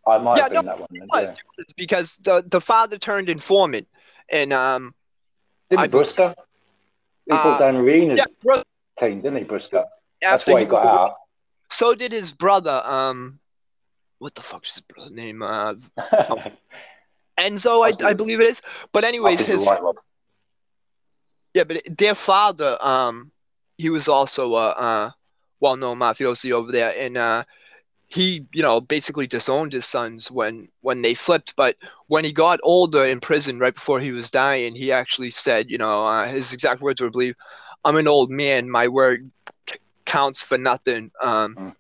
I might Yeah, have been that one. then, Yeah. Because the the father turned informant, and um, Didn't I- Brusca? He Uh, brought down Riina's yeah, team, didn't he, Brusca? That's why he got out. So did his brother. Um, what the fuck is his brother's name? Uh, Enzo, I, I believe it is. But anyways, his right, yeah, but their father, um, he was also a uh, well-known mafiosi over there, and uh, he, you know, basically disowned his sons when when they flipped. But when he got older in prison, right before he was dying, he actually said, you know, uh, his exact words were, "I believe, I'm an old man. My word c- counts for nothing." Um, Mm.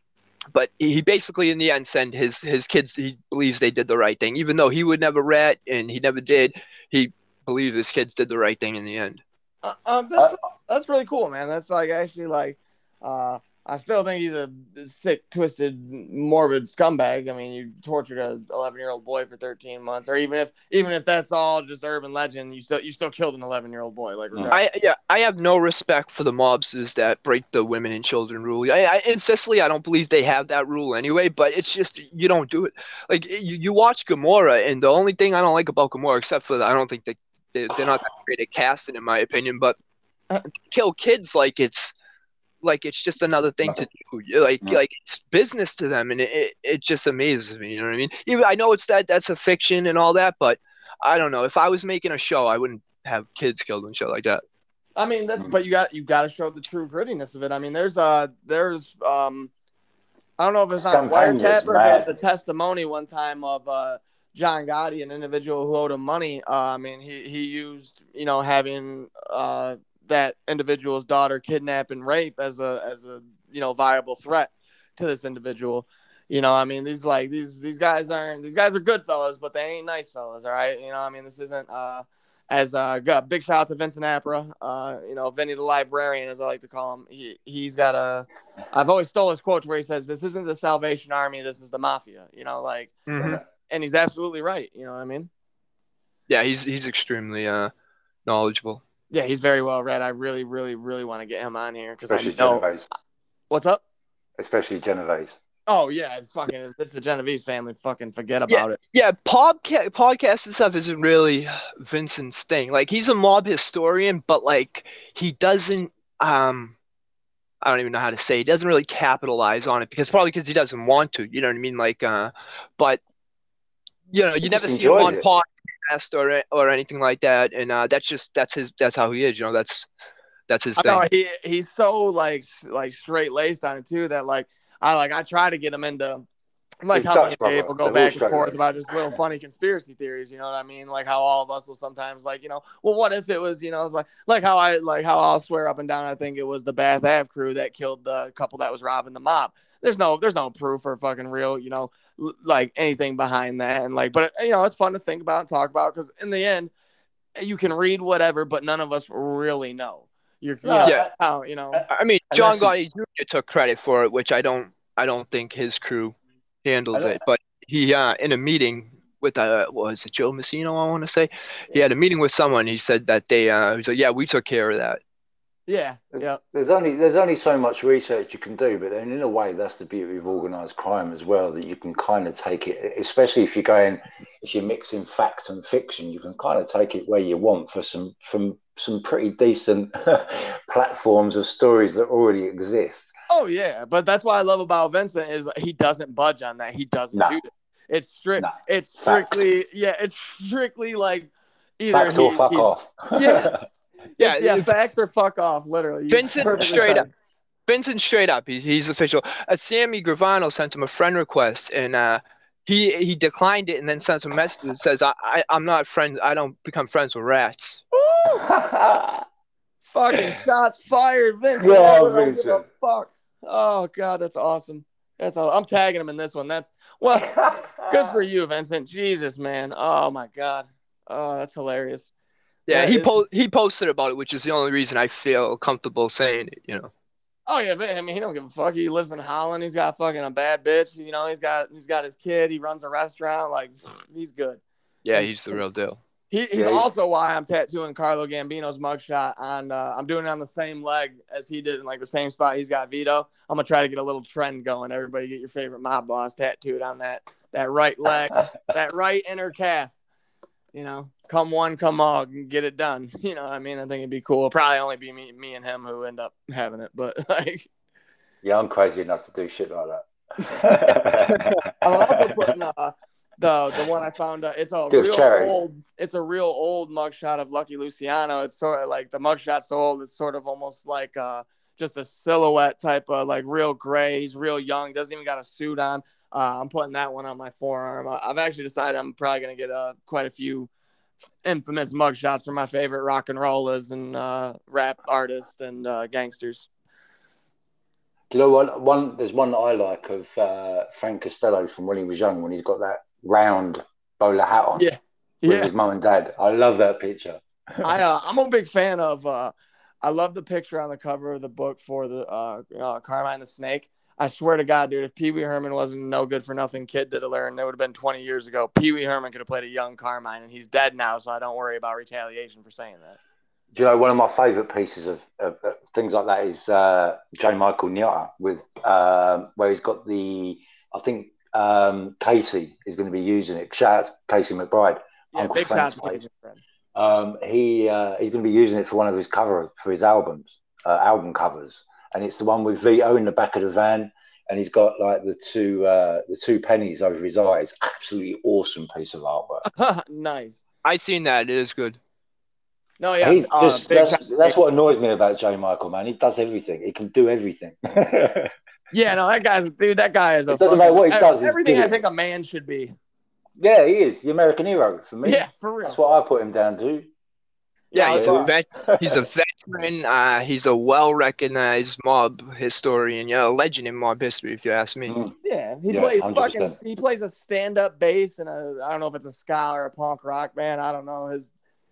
But he basically, in the end, sent his his kids. He believes they did the right thing, even though he would never rat and he never did. He believes his kids did the right thing in the end. Uh, um, that's, that's really cool, man. That's like actually like, uh, I still think he's a sick, twisted, morbid scumbag. I mean, you tortured a 11 year old boy for 13 months, or even if even if that's all just urban legend, you still you still killed an 11 year old boy. Like. I yeah, I have no respect for the mobsters that break the women and children rule. I, I, in Sicily, I don't believe they have that rule anyway. But it's just you don't do it. Like you, you watch Gomorrah, and the only thing I don't like about Gomorrah, except for I don't think they, they they're not that great at casting, in my opinion. But Uh, kill kids like it's like it's just another thing to do. You- Like No. like it's business to them, and it, it, it just amazes me. You know what I mean? Even I know it's that that's a fiction and all that, but I don't know. If I was making a show, I wouldn't have kids killed and shit like that. I mean, that, but you got you got to show the true grittiness of it. I mean, there's uh there's um I don't know if it's on Campagna's wiretap or if the testimony one time of uh John Gotti, an individual who owed him money. Uh, I mean, he he used you know having uh that individual's daughter kidnapped and rape as a as a you know viable threat to this individual. You know, I mean, these like these these guys aren't these guys are good fellas, but they ain't nice fellas. All right, you know, I mean, this isn't uh as uh big shout out to Vincent Apra, uh, you know, Vinny the librarian, as I like to call him. He he's got a I've always stole his quote where he says, This isn't the Salvation Army, this is the mafia, you know, like and he's absolutely right, you know what I mean? Yeah, he's he's extremely uh knowledgeable. Yeah, he's very well read. I really, really, really want to get him on here because I Especially know Genovese. what's up. Especially Genovese. Oh yeah, fucking it's the Genovese family. Fucking forget Yeah. about it. Yeah, podcast podcast and stuff isn't really Vincent's thing. Like he's a mob historian, but like he doesn't um I don't even know how to say. He doesn't really capitalize on it because probably because he doesn't want to. You know what I mean? Like, uh, but you know, you He never see him enjoys on it. Podcast or or anything like that, and uh, that's just that's his that's how he is. You know, that's that's his I thing. know he he's so like like straight laced on it too that like I like I try to get him into like He's how Dutch, me and brother. Dave will go back and forth about just little funny conspiracy theories. You know what I mean? Like how all of us will sometimes like you know, well, what if it was you know, it's like like how I like how I'll swear up and down. I think it was the Bath Ave crew that killed the couple that was robbing the mob. There's no there's no proof or fucking real you know l- like anything behind that and like but you know it's fun to think about and talk about because in the end you can read whatever but none of us really know. You're you know, Yeah. how you know. I mean, John that's Gotti Jr. took credit for it, which I don't I don't think his crew handled it. But he uh in a meeting with uh what was it Joe Massino, I want to say. He had a meeting with someone. He said that they uh he said, Yeah, we took care of that. Yeah, There's, yeah. there's only there's only so much research you can do, but then in a way that's the beauty of organised crime as well. That you can kind of take it, especially if you're going, if you're mixing fact and fiction, you can kind of take it where you want for some from some pretty decent platforms of stories that already exist. Oh yeah, but that's what I love about Vincent is he doesn't budge on that. He doesn't No. do that. It's strict. No. It's Fact. strictly yeah. It's strictly like either Fact or fuck off. Yeah. Yeah, yeah, if- facts or fuck off. Literally, Vincent, straight said up. Vincent straight up, he, he's official. Uh, Sammy Gravano sent him a friend request, and uh, he he declined it, and then sent a message that says, I, I "I'm not friends. I don't become friends with rats." it. Fucking shots fired, Vincent. Yeah, I don't give a Vincent. fuck. Oh god, that's awesome. That's all. I'm tagging him in this one. That's well, good for you, Vincent. Jesus, man. Oh my god. Oh, that's hilarious. Yeah, he po- he posted about it, which is the only reason I feel comfortable saying it. You know. Oh yeah, but I mean, he don't give a fuck. He lives in Holland. He's got fucking a bad bitch. You know, he's got he's got his kid. He runs a restaurant. Like, he's good. Yeah, he's the real deal. He, he's Yeah, he's- also why I'm tattooing Carlo Gambino's mugshot on. Uh, I'm doing it on the same leg as he did in like the same spot. He's got Vito. I'm gonna try to get a little trend going. Everybody get your favorite mob boss tattooed on that that right leg, that right inner calf. You know, come one, come all, get it done. You know, what I mean, I think it'd be cool. Probably only be me, me and him who end up having it, but like. yeah, I'm crazy enough to do shit like that. I'm also putting uh, the the one I found. Uh, it's a Give real charity. old. It's a real old mugshot of Lucky Luciano. It's sort of like the mugshot's so old. It's sort of almost like uh, just a silhouette type of like real gray. He's real young. Doesn't even got a suit on. Uh, I'm putting that one on my forearm. I- I've actually decided I'm probably gonna get uh, quite a few infamous mugshots from my favorite rock and rollers and uh, rap artists and uh, gangsters. Do you know what? One there's one that I like of uh, Frank Costello from when he was young, when he's got that round bowler hat on Yeah. with Yeah. his mum and dad. I love that picture. I uh, I'm a big fan of. Uh, I love the picture on the cover of the book for the uh, uh, Carmine the Snake. I swear to God, dude, if Pee Wee Herman wasn't no good for nothing kid to learn, that would have been 20 years ago. Pee Wee Herman could have played a young Carmine, and he's dead now, so I don't worry about retaliation for saying that. Do you know one of my favourite pieces of, of, of things like that is uh, J. Michael Niotta with um, where he's got the I think um, Casey is going to be using it. Shout out to Casey McBride. Yeah, Uncle big Frank's shots to place. Casey Um, he uh, he's going to be using it for one of his cover for his albums, uh, album covers, and it's the one with Vito in the back of the van, and he's got like the two uh, the two pennies over his eyes. Absolutely awesome piece of artwork. nice. I seen that. It is good. No, yeah, He uh, just- that's, that's what annoys me about J. Michael, man. He does everything. He can do everything. Yeah, no, that guy's dude. That guy is a. It doesn't matter what he does, Everything I think a man should be. yeah, he is the American hero for me. Yeah, for real. That's what I put him down to. Yeah, Yeah, he's I a saw- vet. He's a veteran. Uh, he's a well-recognized mob historian. Yeah, a legend in mob history, if you ask me. Mm. Yeah, he Yeah, plays 100%. fucking. He plays a stand-up bass and a. I don't know if it's a ska or a punk rock band. I don't know. His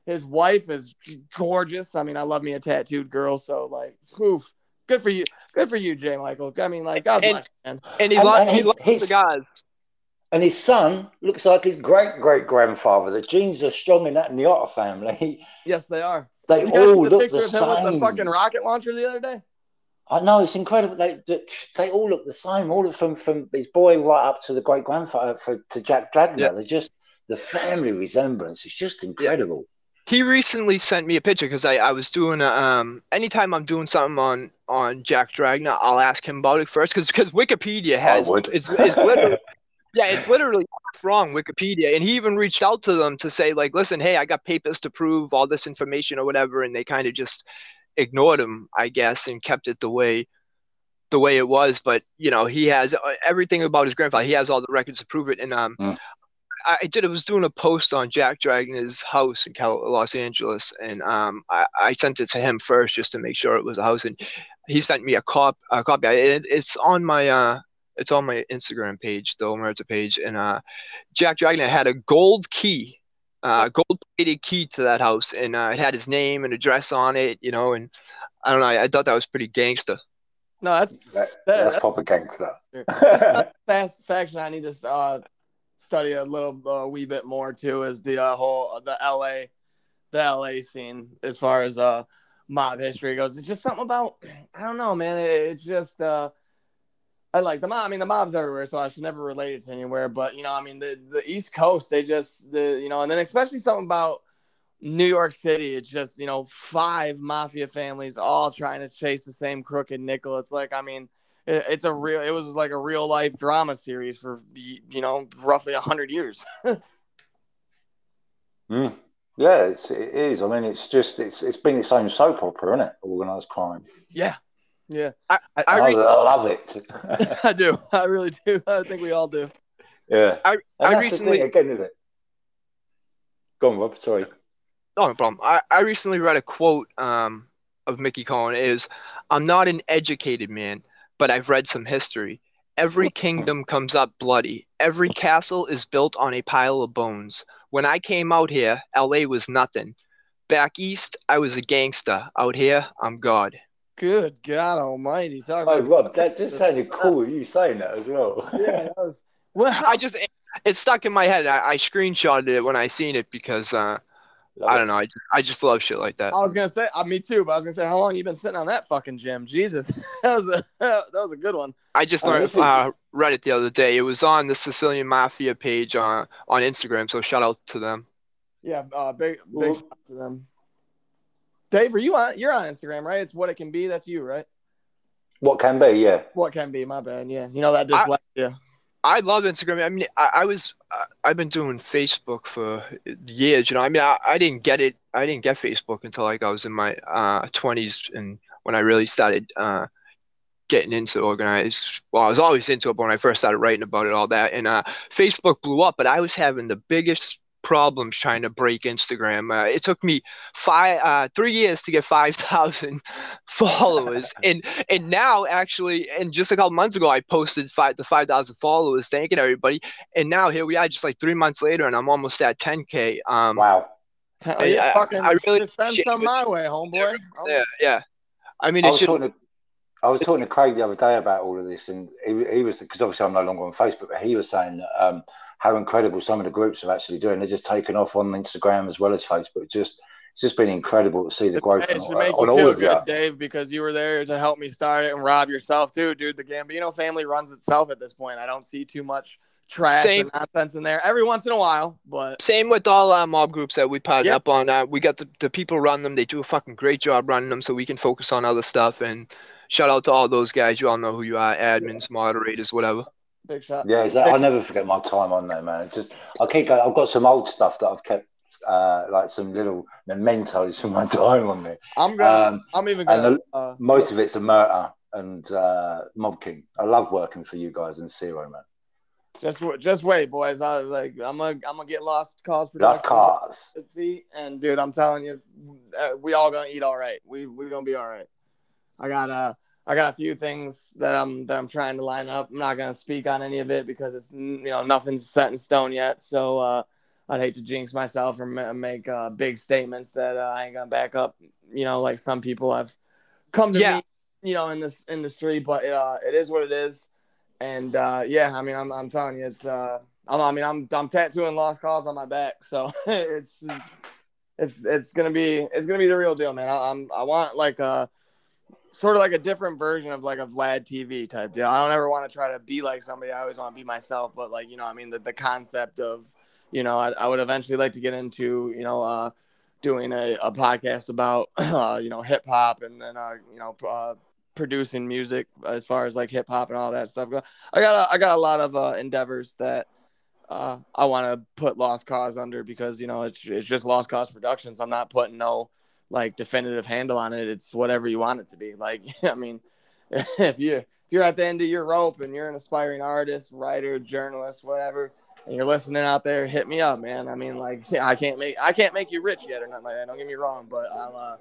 his wife is gorgeous. I mean, I love me a tattooed girl. So like, oof, good for you. Good for you, Jay Michael. I mean, like, God And- bless you, man. And he, And- lo- and he loves the guys. And his son looks like his great great grandfather. The genes are strong in that Niotta family. Yes, they are. They You all the look the of him with the fucking rocket launcher the other day? I know it's incredible. They, they they all look the same. All of from from his boy right up to the great grandfather for, to Jack Dragna. Yeah. They're just the family resemblance is just incredible. He recently sent me a picture because I, I was doing a, um anytime I'm doing something on on Jack Dragna, I'll ask him about it first because because Wikipedia has would. it's, it's literally yeah it's literally wrong Wikipedia and he even reached out to them to say like listen hey I got papers to prove all this information or whatever and they kind of just ignored him I guess and kept it the way the way it was but you know he has uh, everything about his grandfather he has all the records to prove it and um Mm. I did. I was doing a post on Jack Dragna's house in Cal- Los Angeles, and um, I, I sent it to him first just to make sure it was a house, and he sent me a cop a copy. It, it's on my uh, it's on my Instagram page, the Omerta page, and uh, Jack Dragna had a gold key, uh, gold plated key to that house, and uh, it had his name and address on it, you know, and I don't know. I, I thought that was pretty gangster. No, that's That, That- that's proper gangster. fast faction I need to uh, study a little a wee bit more too is the uh, whole the LA the LA scene as far as uh mob history. Goes, it's just something about I don't know, man. It, it's just uh I like the mob. I mean, the mob's everywhere, so I should never relate it to anywhere. But you know, I mean, the the East Coast, they just the you know, and then especially something about New York City. It's just you know, five mafia families all trying to chase the same crooked nickel. It's like, I mean, it, it's a real. It was like a real life drama series for you know, roughly a hundred years. mm. Yeah, it's, it is. I mean, it's just it's it's been its own soap opera, isn't it? Organized crime. Yeah, yeah. I, I, I, I love it. I do. I really do. I think we all do. Yeah. I, I recently again with it. Go on, Rob. Sorry. No problem. I, I recently read a quote um, of Mickey Cohen is I'm not an educated man, but I've read some history. Every kingdom comes up bloody. Every castle is built on a pile of bones. When I came out here, LA was nothing. Back east, I was a gangster. Out here, I'm God. Good God Almighty! Talk oh, Rob, that just sounded cool. You saying that as well? Yeah, that was. Well, I just it, it stuck in my head. I, I, screenshotted it when I seen it because uh, I don't know. I just, I just love shit like that. I was gonna say, uh, me too, but I was gonna say, how long you been sitting on that fucking gym? Jesus, that was a that was a good one. I just learned, uh, read it the other day. It was on the Sicilian Mafia page on on Instagram. So shout out to them. Yeah, uh, big big shout out to them. Dave, are you on? You're on Instagram, right? It's what it can be. That's you, right? What can be, yeah. What can be? My bad. Yeah, you know that dyslexia. I, I love Instagram. I mean, I, I was I've been doing Facebook for years. You know, I mean, I, I didn't get it. I didn't get Facebook until like I was in my uh, 20s and when I really started uh, getting into organized. Well, I was always into it, but when I first started writing about it, all that, and uh, Facebook blew up. But I was having the biggest problems trying to break Instagram. Uh, it took me five, uh, three years to get five thousand followers, and and now actually, and just a couple months ago, I posted five the five thousand followers, thanking everybody, and now here we are, just like three months later, and I'm almost at ten k. Um, wow. I, I, I, really send some my way, homeboy. Yeah, yeah. I mean, I was, talking to, I was talking to Craig the other day about all of this, and he, he was because obviously I'm no longer on Facebook, but he was saying that um, how incredible some of the groups are actually doing. They're just taking off on Instagram as well as Facebook. Just it's just been incredible to see the growth on, on all of you, Dave, because you were there to help me start it and Rob yourself too, dude. The Gambino family runs itself at this point. I don't see too much trash same. and nonsense in there every once in a while. But same with all our mob groups that we piled yep. up on. Uh, we got the, the people run them. They do a fucking great job running them, so we can focus on other stuff. And shout out to all those guys. You all know who you are, admins, moderators, whatever. Big shot. Yeah, exactly. I'll never forget my time on there, man. Just I keep going. I've got some old stuff that I've kept, uh, like some little mementos from my time on there. I'm gonna. Um, I'm even gonna. The, uh, most of it's a murder and uh, Mob King. I love working for you guys in Ciro, man. Just just wait, boys. I was like, I'm gonna I'm gonna get lost cause Lost cause. And dude, I'm telling you, uh, we all gonna eat all right. We we gonna be all right. I got uh I got a few things that I'm that I'm trying to line up. I'm not gonna speak on any of it because it's you know nothing's set in stone yet. So uh, I'd hate to jinx myself or make uh, big statements that uh, I ain't gonna back up. You know, like some people have come to yeah. me, you know, in this industry. But uh, it is what it is. And uh, yeah, I mean, I'm, I'm telling you, it's. Uh, I'm, I mean, I'm I'm tattooing lost cause on my back, so it's, it's it's it's gonna be it's gonna be the real deal, man. I, I'm I want like a sort of like a different version of like a Vlad TV type deal. I don't ever want to try to be like somebody. I always want to be myself. But like you know, I mean, the, the concept of you know, I, I would eventually like to get into you know, uh, doing a, a podcast about uh, you know hip hop and then uh, you know uh, producing music as far as like hip hop and all that stuff. I got a, I got a lot of uh, endeavors that. Uh, I want to put Lost Cause under because you know it's it's just Lost Cause Productions. I'm not putting no like definitive handle on it. It's whatever you want it to be. Like, I mean, if you if you're at the end of your rope and you're an aspiring artist, writer, journalist, whatever, and you're listening out there, hit me up, man. I mean, like, I can't make I can't make you rich yet or nothing like that. Don't get me wrong, but I'll. Uh,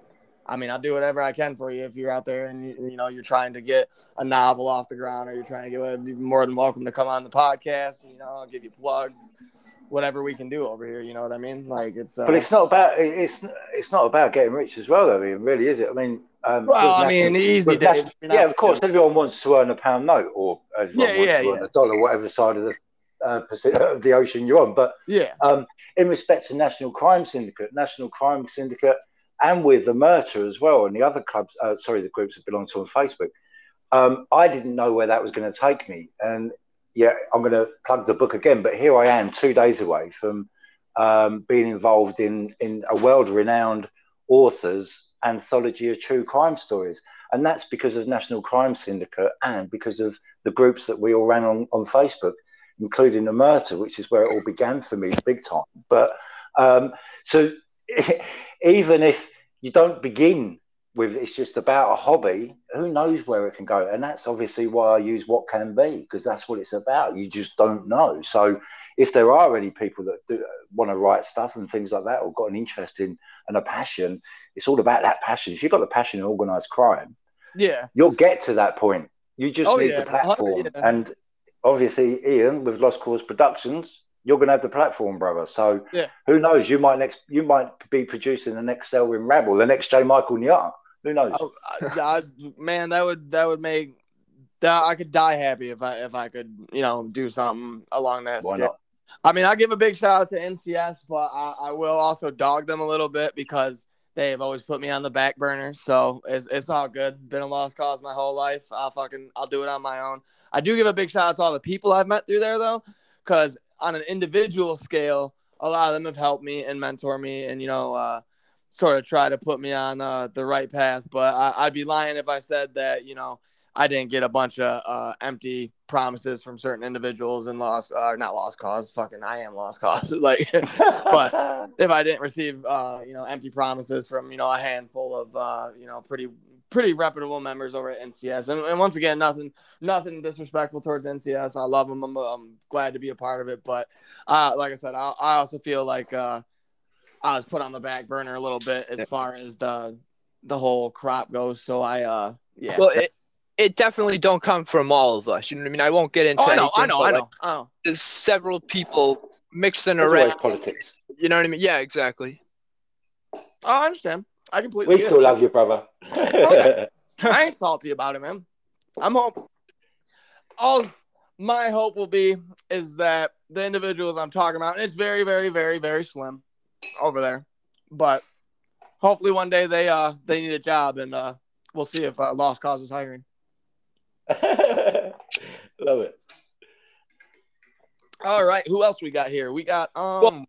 I mean, I'll do whatever I can for you if you're out there and you, you know you're trying to get a novel off the ground or you're trying to get. You're more than welcome to come on the podcast. You know, I'll give you plugs whatever we can do over here. You know what I mean? Like it's. Uh, but it's not about it's it's not about getting rich as well, though. I mean, really, is it? I mean, um, well, I mean, easy. Dave, yeah, of course, everyone wants to earn a pound note or yeah, yeah, yeah. a dollar, whatever side of the uh, of the ocean you're on. But yeah, um, in respect to National Crime Syndicate, National Crime Syndicate, and with Omerta as well, and the other clubs, uh, sorry, the groups that belong to on Facebook. Um, I didn't know where that was going to take me, and yeah, I'm going to plug the book again. But here I am, two days away from um, being involved in in a world-renowned author's anthology of true crime stories, and that's because of National Crime Syndicate and because of the groups that we all ran on on Facebook, including the murder, which is where it all began for me, big time. But um, so even if you don't begin with it's just about a hobby, who knows where it can go? And that's obviously why I use what can be, because that's what it's about. You just don't know. So if there are any people that do, want to write stuff and things like that, or got an interest in and a passion, it's all about that passion. If you've got the passion in organized crime, yeah, you'll get to that point. You just Oh, need yeah. the platform. Yeah. And obviously, Ian with Lost Cause Productions, you're going to have the platform, brother. So Yeah. who knows? You might next, you might be producing the next Selwyn Raab, the next J. Michael Niotta. Who knows? Oh, I, I, man, that would that would make that I could die happy if I if I could you know do something along that. Why scale. not? I mean, I give a big shout out to NCS, but I, I will also dog them a little bit because they've always put me on the back burner. So it's, it's all good. Been a lost cause my whole life. I'll fucking I'll do it on my own. I do give a big shout out to all the people I've met through there though, because on an individual scale, a lot of them have helped me and mentor me, and you know, uh, sort of try to put me on uh, the right path. But I, I'd be lying if I said that you know I didn't get a bunch of uh, empty promises from certain individuals and lost, uh, not lost cause. Fucking, I am lost cause. like, but if I didn't receive, uh, you know, empty promises from you know a handful of uh, you know pretty pretty reputable members over at NCS, and, and once again, nothing nothing disrespectful towards NCS. I love them. I'm, I'm glad to be a part of it, but uh, like I said, I, I also feel like uh, I was put on the back burner a little bit as far as the the whole crop goes. So I, uh, yeah. Well, it, it definitely don't come from all of us. You know what I mean? I won't get into. oh, I know, I know, but, I like, know, I know. there's several people mixing There's always around. politics. You know what I mean? Yeah, exactly. Oh, I understand. I completely. We get still it. love you, brother. Okay. I ain't salty about it, man. I'm hope. All my hope will be is that the individuals I'm talking about, and it's very, very, very, very slim over there, but hopefully one day they uh they need a job, and uh we'll see if uh, Lost Cause is hiring. love it. All right, who else we got here? We got um. Well-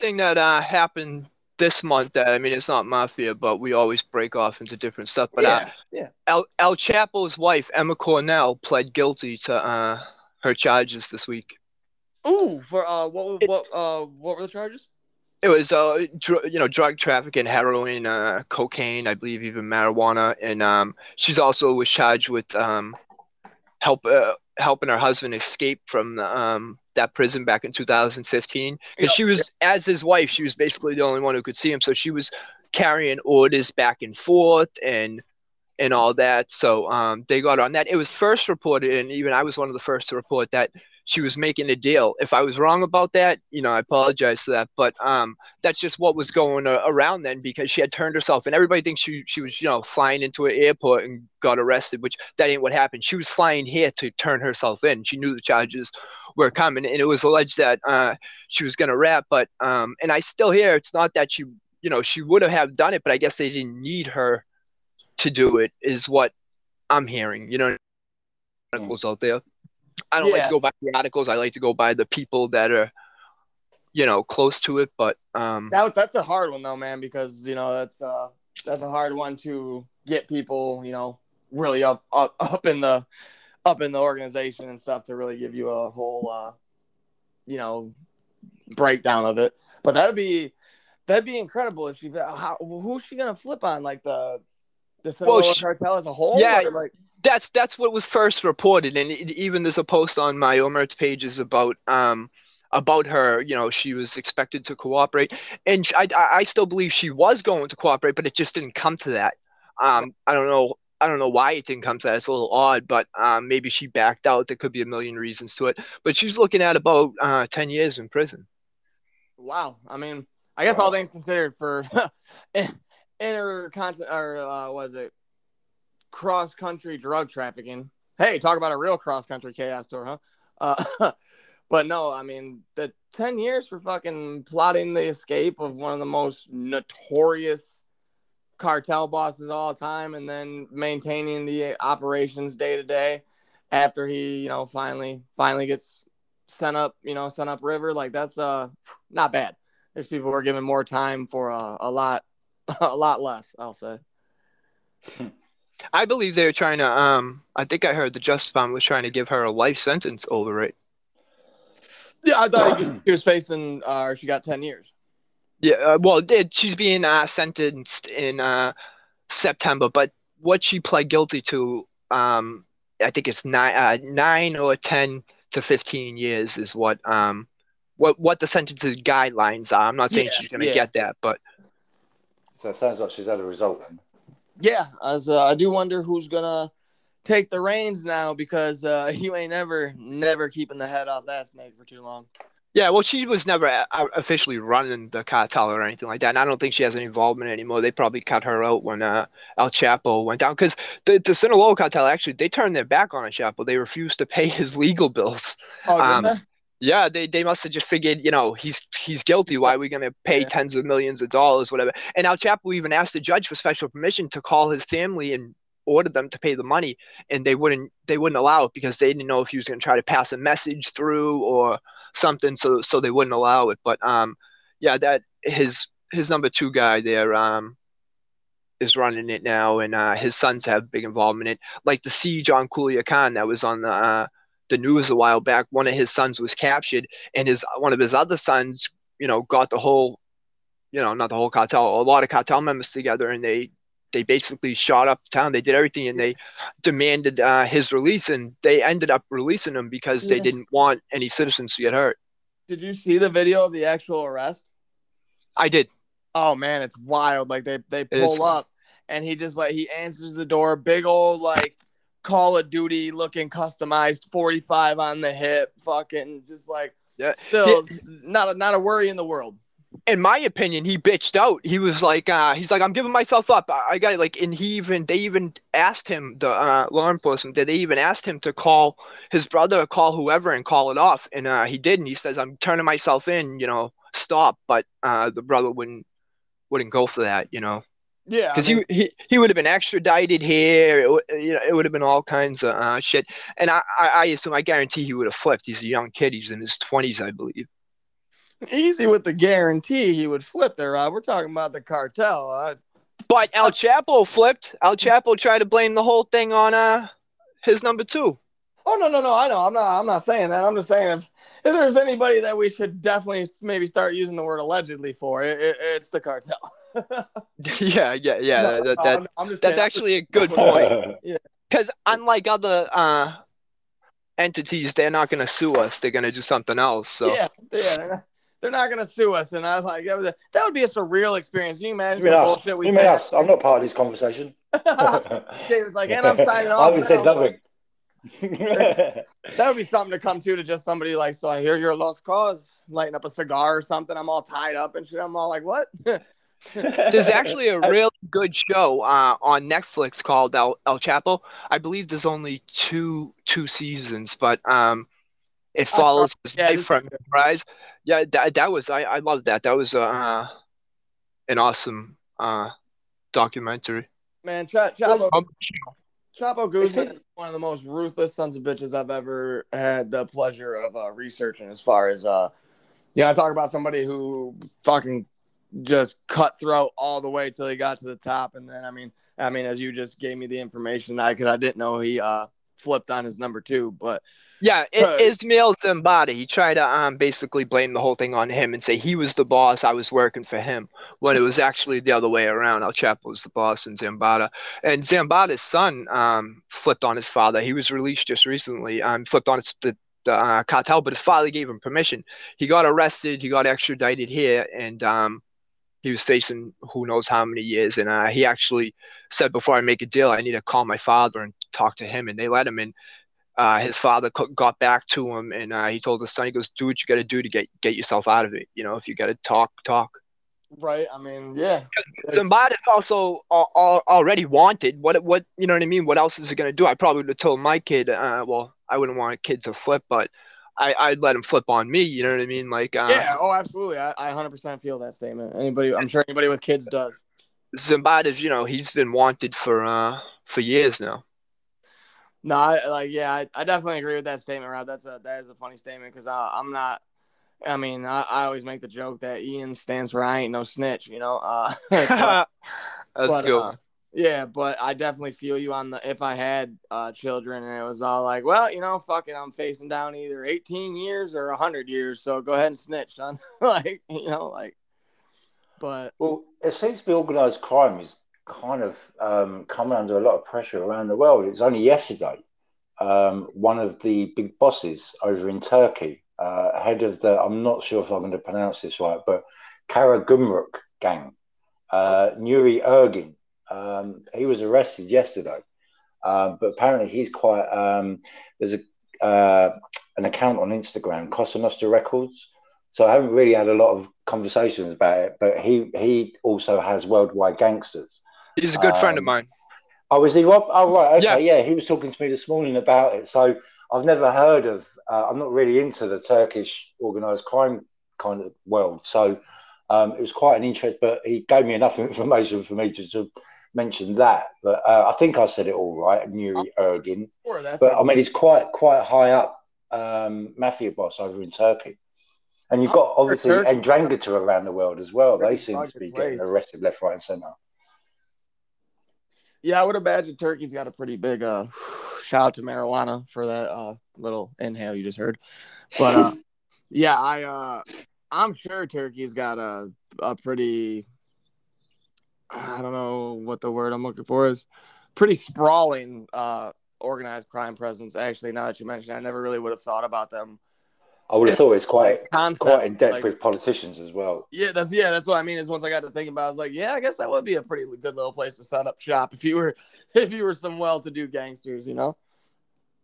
Thing that uh, happened this month that I mean, it's not mafia, but we always break off into different stuff. But uh, yeah, yeah. El El Chapo's wife Emma Coronel pled guilty to uh, her charges this week. Ooh, for uh, what what uh what were the charges? It was uh, dr- you know, drug trafficking, heroin, uh, cocaine, I believe even marijuana, and um, she's also was charged with um, help uh, helping her husband escape from the, um that prison back in 2015 because Yep. she was as his wife, she was basically the only one who could see him, so she was carrying orders back and forth and and all that. So um, they got on that. It was first reported, and even I was one of the first to report that she was making a deal. If I was wrong about that, you know, I apologize for that. But um, that's just what was going uh, around then because she had turned herself, and everybody thinks she she was, you know, flying into an airport and got arrested, which that ain't what happened. She was flying here to turn herself in. She knew the charges were coming, and it was alleged that uh, she was going to rap. But um, and I still hear it's not that she, you know, she would have done it, but I guess they didn't need her to do it. Is what I'm hearing. You know, articles out there. I don't like to go by the articles. I like to go by the people that are, you know, close to it. But um, That that's a hard one though, man, because you know that's uh that's a hard one to get people, you know, really up up up in the up in the organization and stuff to really give you a whole uh you know breakdown of it. But that'd be that'd be incredible if she how who's she gonna flip on like the the Sinaloa Well, she- cartel as a whole? yeah. Like that's that's what was first reported, and it, even there's a post on my Omerta's pages about um about her. You know, she was expected to cooperate, and sh- I I I still believe she was going to cooperate, but it just didn't come to that. Um, I don't know. I don't know why it didn't come to that. It's a little odd, but um, maybe she backed out. There could be a million reasons to it. But she's looking at about uh, ten years in prison. Wow. I mean, I guess all things considered for inter continent or uh, was it cross country drug trafficking? Hey, talk about a real cross country chaos tour, huh? Uh, but no, I mean the ten years for fucking plotting the escape of one of the most notorious cartel bosses all time and then maintaining the operations day to day after he, you know, finally finally gets sent up, you know, sent up river. Like that's uh not bad. There's people who are given more time for uh, a lot a lot less, I'll say. I believe they're trying to um I think I heard the Justice Department was trying to give her a life sentence over it. Yeah, I thought he was, he was facing uh she got 10 years. Yeah, uh, well, it, did she's being uh, sentenced in uh, September, but what she pled guilty to, um, I think it's nine, uh, nine or ten to fifteen years is what um, what what the sentencing guidelines are. I'm not saying Yeah, she's gonna yeah. get that, but So it sounds like she's had a result. Then. Yeah, as uh, I do wonder who's gonna take the reins now because uh, you ain't never never keeping the head off that snake for too long. yeah, well, she was never uh, officially running the cartel or anything like that. And I don't think she has any involvement anymore. They probably cut her out when uh, El Chapo went down because the the Sinaloa cartel actually they turned their back on El Chapo. They refused to pay his legal bills. Oh, did Um, they? Yeah, they, they must have just figured, you know, he's he's guilty. Why are we going to pay Yeah. tens of millions of dollars, whatever? And El Chapo even asked the judge for special permission to call his family and order them to pay the money, and they wouldn't they wouldn't allow it because they didn't know if he was going to try to pass a message through or something, so so they wouldn't allow it. But um, yeah, that his his number two guy there um is running it now, and uh, his sons have big involvement in it. Like the siege on Khan that was on the uh, the news a while back. One of his sons was captured, and his one of his other sons, you know, got the whole, you know, not the whole cartel, a lot of cartel members together, and they they basically shot up the town. They did everything, and they demanded uh, his release, and they ended up releasing him because they didn't want any citizens to get hurt. Did you see the video of the actual arrest? I did. Oh man, it's wild. Like they they pull up and he just like he answers the door, big old like Call of Duty looking customized 45 on the hip, fucking just like Yeah. still not a not a worry in the world. in my opinion, he bitched out. He was like, uh, he's like, I'm giving myself up. I, I got it. Like, and he even, they even asked him, the uh, law enforcement, did they even asked him to call his brother, call whoever, and call it off. And uh, he did. And he says, I'm turning myself in. You know, stop. But uh, the brother wouldn't wouldn't go for that. You know, Yeah, I because mean, he he he would have been extradited here. It, would- you know, it would have been all kinds of uh, shit. And I, I I assume, I guarantee he would have flipped. He's a young kid. He's in his 20s, I believe. easy with the guarantee he would flip there, Rob. We're talking about the cartel. Uh, But El Chapo flipped. El Chapo tried to blame the whole thing on uh his number two. oh no, no, no. I know. I'm not. I'm not saying that. I'm just saying if if there's anybody that we should definitely maybe start using the word allegedly for, it, it, it's the cartel. Yeah, yeah, yeah. No, that, that, I'm, I'm that's kidding. actually a good point. Because unlike other uh entities, they're not going to sue us. They're going to do something else. So Yeah, yeah. They're not, not gonna sue us, and I was like, that, was a, that would be a surreal experience. Can you imagine You the mean us? bullshit we You mean said? us? I'm not part of this conversation. David's like, and I'm signing off. I haven't said nothing. That would be something to come to to just somebody like, so I hear you're a lost cause, lighting up a cigar or something. I'm all tied up and shit. I'm all like, what? There's actually a really good show uh, on Netflix called El, El Chapo. I believe there's only two two seasons, but um, it follows his yeah, life this- from rise. Yeah, that that was I I loved that. That was uh, an awesome uh documentary. Man, Ch- Chapo, Um, Chapo Guzman is one of the most ruthless sons of bitches I've ever had the pleasure of uh, researching. As far as uh, you know, I talk about somebody who fucking just cutthroat all the way till he got to the top, and then I mean, I mean, as you just gave me the information, I because I didn't know he uh flipped on his number two, but Yeah, it, Right. Ismael Zambada. He tried to um basically blame the whole thing on him and say he was the boss. I was working for him when it was actually the other way around. El Chapo was the boss and Zambada. And Zambada's son um flipped on his father. He was released just recently. Um, flipped on his, the the uh, cartel, but his father gave him permission. He got arrested. He got extradited here, and um he was facing who knows how many years. And uh, he actually said before I make a deal, I need to call my father and talk to him. And they let him in uh, his father got back to him and uh, he told his son, he goes, do what you got to do to get, get yourself out of it. You know, if you got to talk, talk. right, I mean, yeah, is also al- al- already wanted. What, what, you know what I mean? What else is he going to do? I probably would have told my kid, uh, well, I wouldn't want a kid to flip, but I, I'd let him flip on me. You know what I mean? Like, uh, yeah, oh, absolutely, I, I 100% feel that statement. Anybody, I'm sure anybody with kids does. Zambada's, you know, he's been wanted for uh for years now. No, I, like yeah, I, I definitely agree with that statement, Rob. That's a that is a funny statement because I'm not. I mean, I, I always make the joke that Ian stands for I ain't no snitch, you know. Uh, but, That's but, uh, yeah, but I definitely feel you on the if I had uh, children and it was all like, well, you know, fuck it, I'm facing down either 18 years or 100 years, so go ahead and snitch, son. like, you know, like, but Well, it seems to be organised crime is kind of um, coming under a lot of pressure around the world. It's only yesterday, um, one of the big bosses over in Turkey, uh, head of the, I'm not sure if I'm going to pronounce this right, but Kara Gumruk gang, uh, Nuri Ergin, um, he was arrested yesterday. Uh, but apparently he's quite, um, there's a, uh, an account on Instagram, Cosa Nostra Records. So I haven't really had a lot of conversations about it, but he he also has worldwide gangsters. He's a good friend of um, mine. Oh, is he Rob? Oh, right. Okay. Yeah. Yeah. He was talking to me this morning about it. So I've never heard of, uh, I'm not really into the Turkish organized crime kind of world. So um, it was quite an interest, but he gave me enough information for me just to mention that. But uh, I think I said it all right, Nuri Ergin. sure, that's But I mean, he's quite quite high up um, mafia boss over in Turkey. And you've got Oh, obviously Turkey. Ndrangheta around the world as well. They seem to be getting arrested left, right, and centre. yeah, I would imagine Turkey's got a pretty big uh shout out to marijuana for that uh little inhale you just heard. But uh yeah, I uh I'm sure Turkey's got a a pretty I don't know what the word I'm looking for is pretty sprawling uh organized crime presence actually now that you mention it, I never really would have thought about them I would have thought it's quite concept, quite in depth like- with politicians as well. Yeah, that's yeah, that's what I mean. Is once I got to thinking about, it, I was like, yeah, I guess that would be a pretty good little place to set up shop if you were if you were some well-to-do gangsters, you know.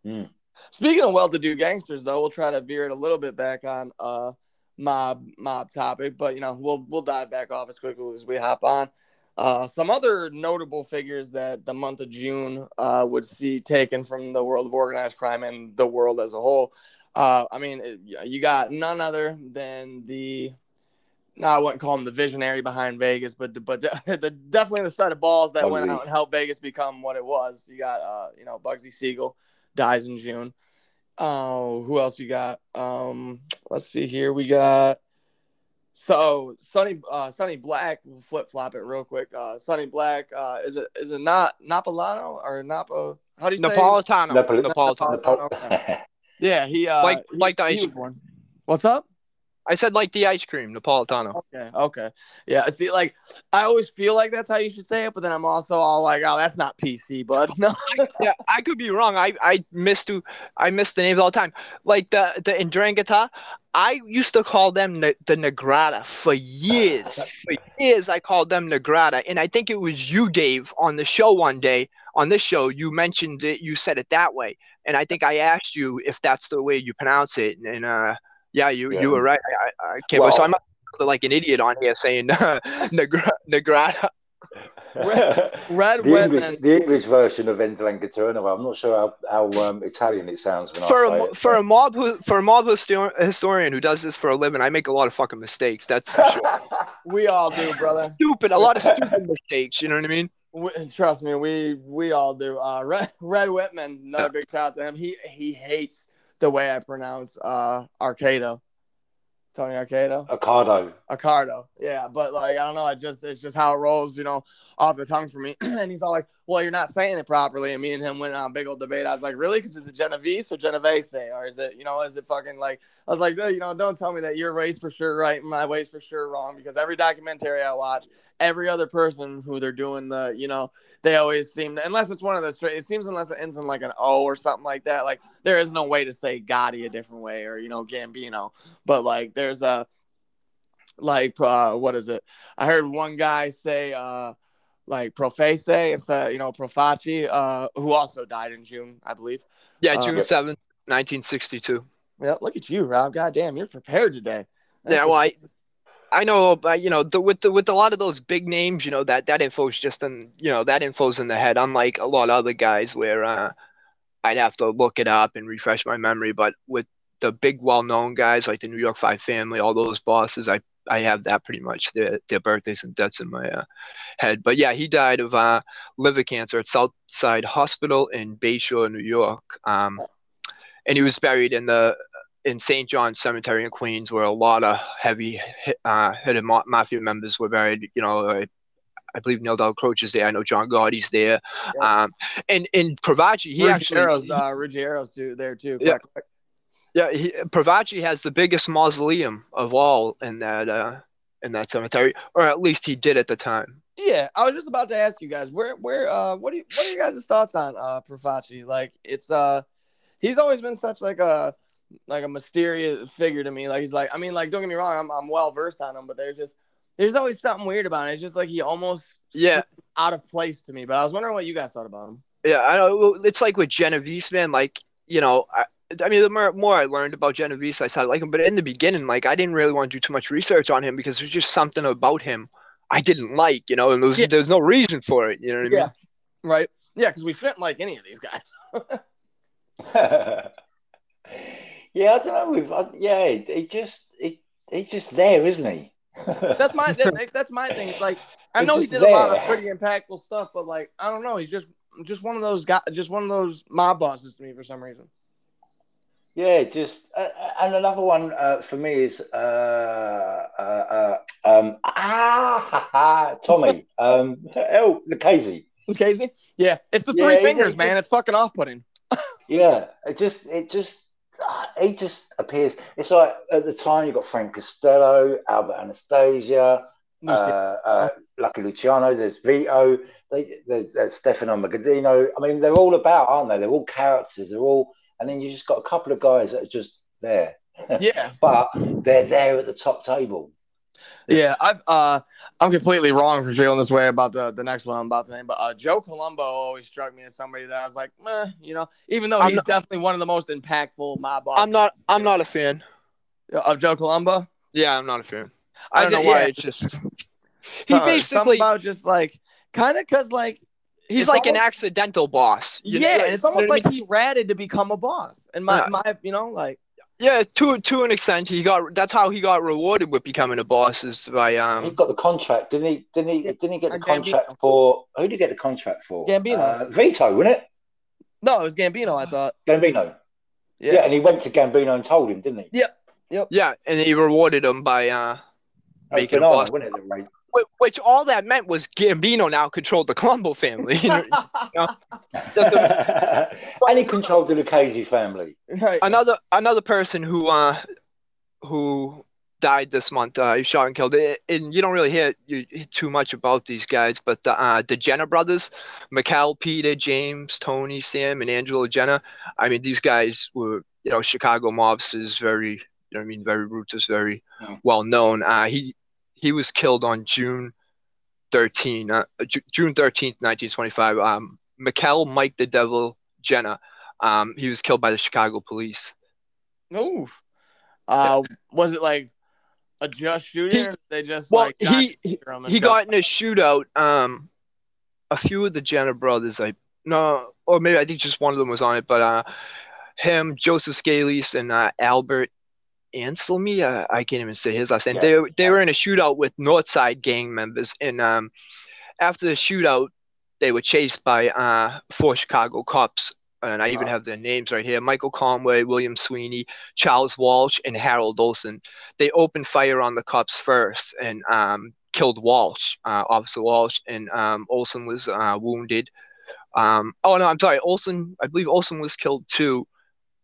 Mm. Speaking of well-to-do gangsters, though, we'll try to veer it a little bit back on uh mob mob topic, but you know we'll we'll dive back off as quickly as we hop on. Uh, some other notable figures that the month of June uh, would see taken from the world of organized crime and the world as a whole. Uh, I mean, it- you got none other than the no, I wouldn't call him the visionary behind Vegas, but but the, the definitely the set of balls that went out and helped Vegas become what it was. You got uh, you know, Bugsy Siegel dies in June. Oh, who else you got? Um, let's see here. We got so Sonny uh Sonny Black, flip flop it real quick. Uh Sonny Black, uh is it is it not Napolano or Napa how do you say it? Napolitano. Napolitano. Napolitano. Yeah, he uh Like- he- like the ice was born. What's up? I said like the ice cream, Napolitano. Okay, okay. Yeah, see, like I always feel like that's how you should say it, but then I'm also all like, oh, that's not PC, bud. No. yeah, I could be wrong. I I missed to I miss the names all the time. Like the the Ndrangheta, I used to call them the, the Negrata for years. for years, I called them Negrata, and I think it was you, Dave, on the show one day. On this show, you mentioned it. You said it that way, and I think I asked you if that's the way you pronounce it, and uh, yeah, you Yeah. you were right. I, I, can't. Well- so I'm like an idiot on here saying Negra, Negrata. Red the, English, Wemette. the English version of Endlangaturno. I'm not sure how, how um, Italian it sounds when for I say a, it. for but- a mob who, for a mob histor- historian who does this for a living, I make a lot of fucking mistakes. That's for sure. We all do, brother. stupid, a lot of stupid mistakes. You know what I mean? We, trust me, we we all do. Uh, Red, Red Wemette, another Yeah. big shout out to him. He he hates the way I pronounce uh Arcado. Tony Arcado. Ocado. Accardo. Yeah, but like I don't know, it just it's just how it rolls, you know, off the tongue for me. and he's all like, "Well, you're not saying it properly." And me and him went on a big old debate. I was like, "Really? Because is it Genovese or Genovese, or is it, you know, is it fucking like?" I was like, "No, you know, don't tell me that your way's for sure right, and my way's for sure wrong." Because every documentary I watch, every other person who they're doing the, you know, they always seem to, unless it's one of the straight. It seems unless it ends in like an O or something like that. Like there is no way to say Gotti a different way, or you know, Gambino. But like there's a like uh what is it i heard one guy say uh like profese instead you know profaci uh who also died in june i believe Yeah, Uh, June seventh, nineteen sixty-two. yeah look at you rob god damn you're prepared today That's Yeah, well, I, I know, but you know, the, with the, with a lot of those big names, you know, that that info's just in, you know, that info's in the head. Unlike a lot of other guys, where uh, I'd have to look it up and refresh my memory. But with the big, well-known guys like the New York Five family, all those bosses, I I have that pretty much their their birthdays and deaths in my uh, head. But yeah, he died of uh, liver cancer at Southside Hospital in Bayshore, New York. Um, and he was buried in the in St. John's Cemetery in Queens, where a lot of heavy uh, mafia members were buried. You know, uh, I believe Neil Croce is there. I know John Gotti's there. Yeah. Um, and in Profaci, he Ruggiero's, actually uh, Ruggiero's too there too. Yeah. Yeah, he, has the biggest mausoleum of all in that uh, in that cemetery, or at least he did at the time. Yeah, I was just about to ask you guys where where uh what do you, what are you guys' thoughts on uh? Like it's uh he's always been such like a like a mysterious figure to me. Like he's like I mean like don't get me wrong, I'm I'm well versed on him, but there's just there's always something weird about it. It's just like he almost yeah out of place to me. But I was wondering what you guys thought about him. Yeah, I know. It's like with Genovese, man. Like you know, I, I mean, the more, more I learned about Genovese, I started like him. But in the beginning, like I didn't really want to do too much research on him because there's just something about him I didn't like, you know, and there was, yeah. there's no reason for it. You know what I mean? yeah. Right. Yeah, because we shouldn't like any of these guys. yeah, I don't know. We've, yeah, he just he, he's just there, isn't he? that's my that, that's my thing. It's like I know he did there. a lot of pretty impactful stuff, but like I don't know, he's just just one of those guys, just one of those mob bosses to me for some reason. Yeah, just uh, uh and another one uh, for me is uh, uh, uh um, ah, Tommy, um, oh, Lucchese. Lucchese, yeah, it's the three yeah, fingers, man. It's fucking off-putting. yeah, it just, it just, he just appears. It's like at the time you've got Frank Costello, Albert Anastasia, uh, uh, Lucky Luciano. There's Vito. They, there's Stefano Magaddino. I mean, they're all about, aren't they? They're all characters. They're all and then you just got a couple of guys that are just there. Yeah, but they're there at the top table. Yeah, I've uh, I'm completely wrong for feeling this way about the the next one I'm about to name, but uh, Joe Colombo always struck me as somebody that I was like, Meh, you know, even though he's not, definitely one of the most impactful mob bosses. I'm not. I'm not a fan of Joe Colombo. Yeah, I'm not a fan. I don't I just, know why. Yeah. It's just he basically about just like kind of because like he's like almost, an accidental boss. yeah, know? it's almost like I mean? he ratted to become a boss. And my, my you know, like yeah, to to an extent, he got that's how he got rewarded with becoming a boss is by um. He got the contract, didn't he? Didn't he? Didn't he get the contract Gambino. for? Who did he get the contract for? Gambino. Uh, Vito, wasn't it? No, it was Gambino. I thought Gambino. Yeah. yeah, and he went to Gambino and told him, didn't he? Yep. Yep. Yeah, and he rewarded him by uh making banana, a boss. Wasn't it, which all that meant was Gambino now controlled the Colombo family. You know? and he controlled the Lucchese family. Right. Another another person who uh, who died this month. Uh, he shot and killed. And you don't really hear, you, too much about these guys, but the, uh, the Genna brothers, Mikhail, Peter, James, Tony, Sam, and Angelo Genna. I mean, these guys were, you know, Chicago mobs is very, you know, I mean, very roots, very mm. well known. Uh, he he was killed on June 13, uh, June 13th, 1925. Um, Mikkel Mike the Devil Genna. Um, he was killed by the Chicago police. Oof. Uh, yeah. Was it like a just shooting? He, they just well, like he he, he got in a shootout. Um, a few of the Genna brothers, like no, or maybe I think just one of them was on it, but uh, him, Joseph Scalise, and uh, Albert Anselmi. Uh, I can't even say his last name. Yeah. They they were in a shootout with Northside gang members, and um, after the shootout, they were chased by uh, four Chicago cops, and I even have their names right here: Michael Conway, William Sweeney, Charles Walsh, and Harold Olson. They opened fire on the cops first and um, killed Walsh, uh, Officer Walsh, and um, Olson was uh, wounded. Um, oh no, I'm sorry, Olson. I believe Olson was killed too,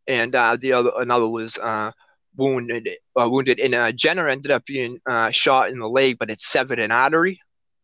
and uh, the other another was uh, wounded, uh, wounded, and uh, Genna ended up being uh, shot in the leg, but it severed an artery.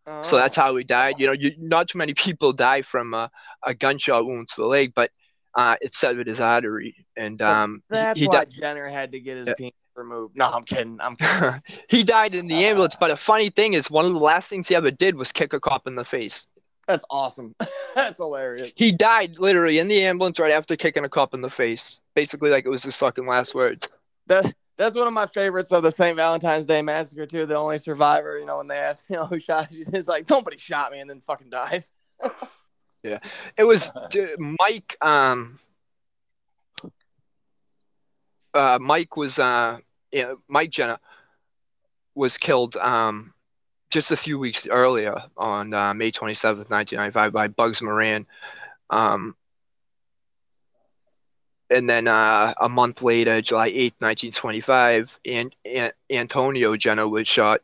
Oh. So that's how he died. You know, you, not too many people die from a, a gunshot wound to the leg, but uh, it severed his artery, and um, that's he, why died. Genna had to get his yeah. penis removed. No, I'm kidding. I'm kidding. he died in the ambulance, but a funny thing is, one of the last things he ever did was kick a cop in the face. That's awesome. that's hilarious. He died literally in the ambulance right after kicking a cop in the face. Basically, like it was his fucking last words that that's one of my favorites of the St. Valentine's Day Massacre too. The only survivor, you know, when they ask, you know, who shot you, it's like nobody shot me, and then fucking dies. yeah, it was Mike. Um, uh, Mike was uh, yeah, Mike Genna was killed um, just a few weeks earlier on uh, May 27th, 1995, by Bugs Moran. Um, and then uh, a month later, July 8th, 1925, and, and Antonio Genna was shot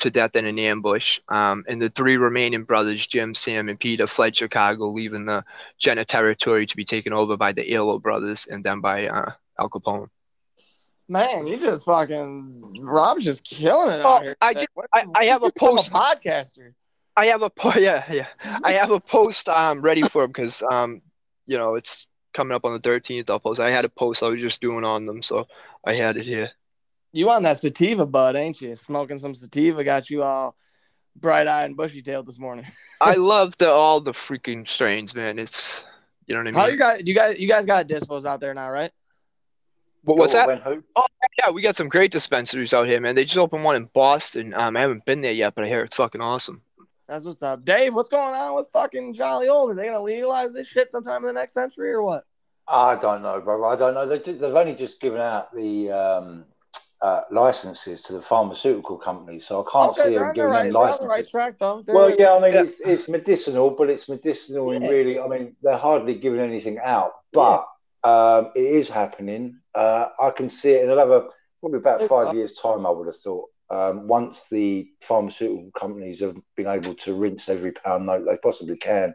to death in an ambush. Um, and the three remaining brothers, Jim, Sam, and Peter, fled Chicago, leaving the Genna territory to be taken over by the Aiello brothers and then by uh, Al Capone. Man, you just fucking Rob's just killing it Oh, out here. I just- I- I have a post- podcaster. I have a po- yeah yeah I have a post um ready for him because um you know it's coming up on the 13th. I'll post. I had a post I was just doing on them, so I had it here. You on that sativa bud, ain't you? Smoking some sativa got you all bright eyed and bushy tailed this morning. I love the all the freaking strains, man. It's you know what I mean. How you guys? You guys? You guys got dispos out there now, right? What, what's that? When who? Yeah, we got some great dispensaries out here, man. They just opened one in Boston. Um, I haven't been there yet, but I hear it's fucking awesome. That's what's up, Dave. What's going on with fucking Jolly Old? Are they gonna legalize this shit sometime in the next century or what? I don't know, brother. I don't know. They, they've only just given out the um, uh, licenses to the pharmaceutical companies, so I can't see them on the giving right, them they're the right licenses. track though. They're- Well, yeah, I mean, Yeah. It's, it's medicinal, but it's medicinal in Yeah. really. I mean, they're hardly giving anything out, but um, it is happening. Uh, I can see it in another probably about five years' time. I would have thought. Um, once the pharmaceutical companies have been able to rinse every pound note they possibly can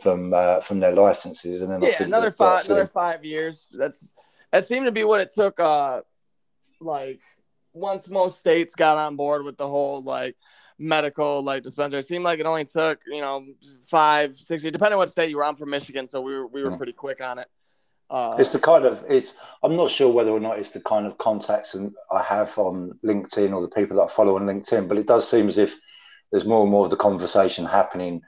from uh, from their licenses, and then yeah, another five, another five years. That's that seemed to be what it took. Uh, like once most states got on board with the whole like medical like dispenser, it seemed like it only took you know five, six years, depending on what state you were. I'm from Michigan, so we were we were Mm. pretty quick on it. Uh, It's the kind of it's. I'm not sure whether or not it's the kind of contacts and I have on LinkedIn or the people that I follow on LinkedIn, but it does seem as if there's more and more of the conversation happening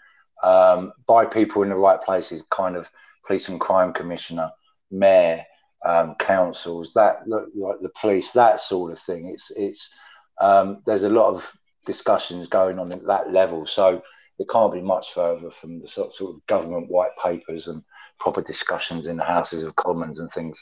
um, by people in the right places, kind of police and crime commissioner, mayor, um, councils, that like the police, that sort of thing. It's it's um, there's a lot of discussions going on at that level, so it can't be much further from the sort sort of government white papers and proper discussions in the Houses of Commons and things.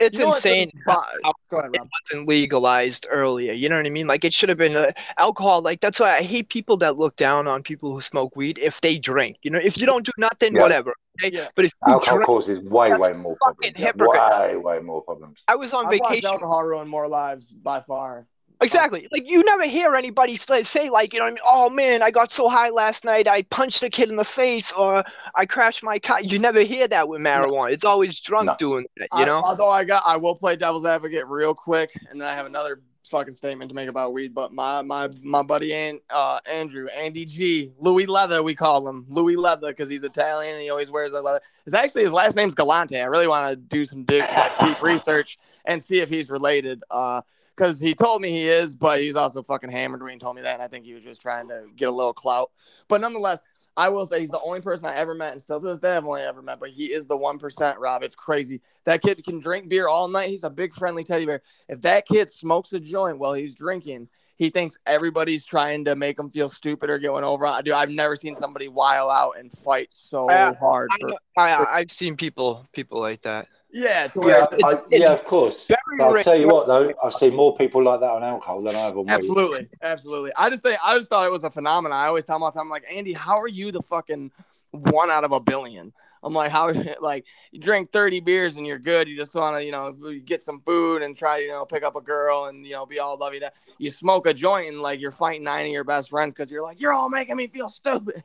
It's you know what insane. the- how Go ahead, it wasn't legalized earlier. You know what I mean? Like it should have been uh, alcohol. Like that's why I hate people that look down on people who smoke weed if they drink. You know, if you don't do nothing, Yeah. whatever. Okay? Yeah. But if you Alcohol drink, causes way, way more problems. hypocrite. Way, way more problems. I was on I've watched vacation. alcohol ruin more lives by far. Exactly. Like you never hear anybody say, say like, you know I mean? Oh man, I got so high last night, I punched a kid in the face or I crashed my car. You never hear that with marijuana. It's always drunk No. doing that, you I- know? although I got, I will play devil's advocate real quick, and then I have another fucking statement to make about weed. But my my my buddy and uh, Andrew Andy G Louis Leather we call him Louis Leather because he's Italian and he always wears a leather. It's actually his last name's Galante. I really want to do some deep, deep research and see if he's related. Uh, because he told me he is, but he's also fucking hammered when he told me that. And I think he was just trying to get a little clout. But nonetheless, I will say he's the only person I ever met, and still to this day I've only ever met. But he is the one percent, Rob. It's crazy. That kid can drink beer all night. He's a big friendly teddy bear. If that kid smokes a joint while he's drinking, he thinks everybody's trying to make him feel stupid or going over. on- Dude, I've never seen somebody while out and fight so I- hard. I, For, I, I've seen people people like that. Yeah, to Yeah, It's- I, it's yeah, of course. I'll rare. tell you what, though, I've seen more people like that on alcohol than I have on weed. Absolutely, absolutely. I just think I just thought it was a phenomenon. I always tell the time, I'm like Andy, how are you the fucking one out of a billion? I'm like, how like you drink 30 beers and you're good. You just want to, you know, get some food and try, to, you know, pick up a girl and you know be all lovey. That you smoke a joint and like you're fighting nine of your best friends because you're like, you're all making me feel stupid.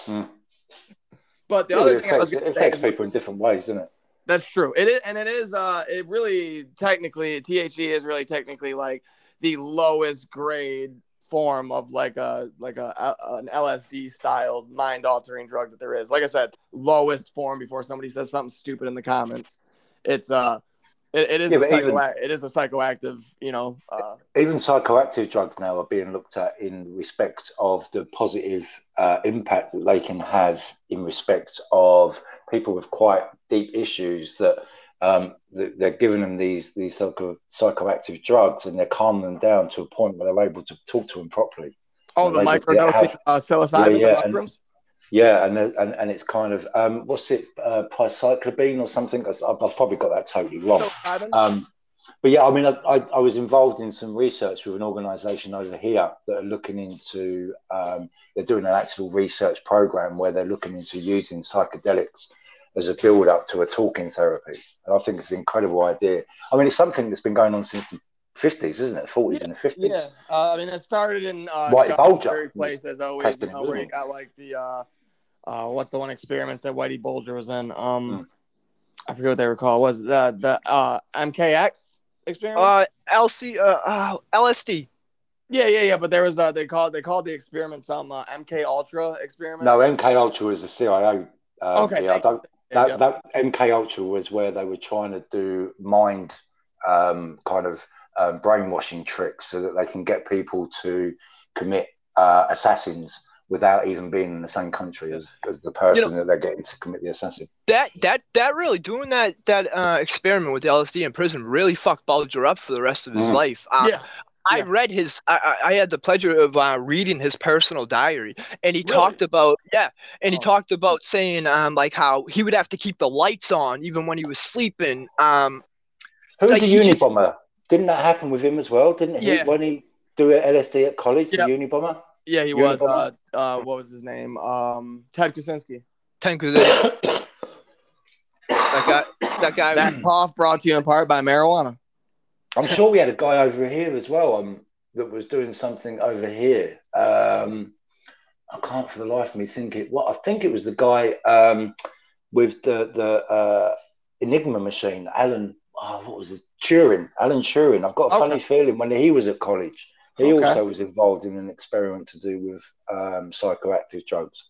Hmm. But the Yeah, other it thing I was affects, it affects people in different ways, doesn't it? That's true. It is, and it is. Uh, it really technically THC is really technically like the lowest grade form of like a like a, a an LSD style mind altering drug that there is. Like I said, lowest form before somebody says something stupid in the comments. It's uh, it, it is Yeah, a but even- psycho- it is a psychoactive. You know, uh, Even psychoactive drugs now are being looked at in respect of the positive uh, impact that they can have in respect of people with quite deep issues that um, th- they're giving them these these psycho- psychoactive drugs and they're calming them down to a point where they're able to talk to them properly. oh, the They microdosing have- uh, psilocybin Yeah, and- mushrooms. Yeah, and and, and it's kind of um, what's it, uh, or something? I've, I've probably got that totally wrong. Um, but yeah, I mean, I, I, I, was involved in some research with an organisation over here that are looking into. Um, they're doing an actual research program where they're looking into using psychedelics as a build up to a talking therapy, and I think it's an incredible idea. I mean, it's something that's been going on since the fifties, isn't it? Forties yeah, and the fifties. Yeah, uh, I mean, it started in uh, Whitey Bulger place as always. You know, where you got like the uh, uh, what's the one experiments that Whitey Bulger was in? Um, mm. I forget what they were called. Was the the uh, MKX experiment? Uh, LC, uh, uh, LSD. Yeah, yeah, yeah. But there was uh, they called they called the experiment some uh, MK Ultra experiment. No, MK Ultra was the CIA. Uh, okay, yeah, I don't, that, that MK Ultra was where they were trying to do mind um, kind of um, brainwashing tricks so that they can get people to commit uh, assassins without even being in the same country as, as the person you know, that they're getting to commit the assassin. That that that really doing that that uh, experiment with the LSD in prison really fucked Bulger up for the rest of his mm. life. Uh, yeah. I yeah. read his. I, I, had the pleasure of uh, reading his personal diary, and he really? talked about yeah, and he oh. talked about saying um like how he would have to keep the lights on even when he was sleeping. Um, who was like the Unabomber? Just, Didn't that happen with him as well? Didn't he yeah. when he do LSD at college? Yep. The Unabomber. Yeah, he was. Uh, uh, what was his name? Um, Ted Kaczynski. Ted Kaczynski. that guy. That guy. That cough brought to you in part by marijuana. I'm sure we had a guy over here as well um, that was doing something over here. Um, I can't for the life of me think it. What I think it was the guy um, with the the uh, Enigma machine, Alan. Oh, what was it? Turing, Alan Turing. I've got a okay. funny feeling when he was at college, he okay. also was involved in an experiment to do with um, psychoactive drugs.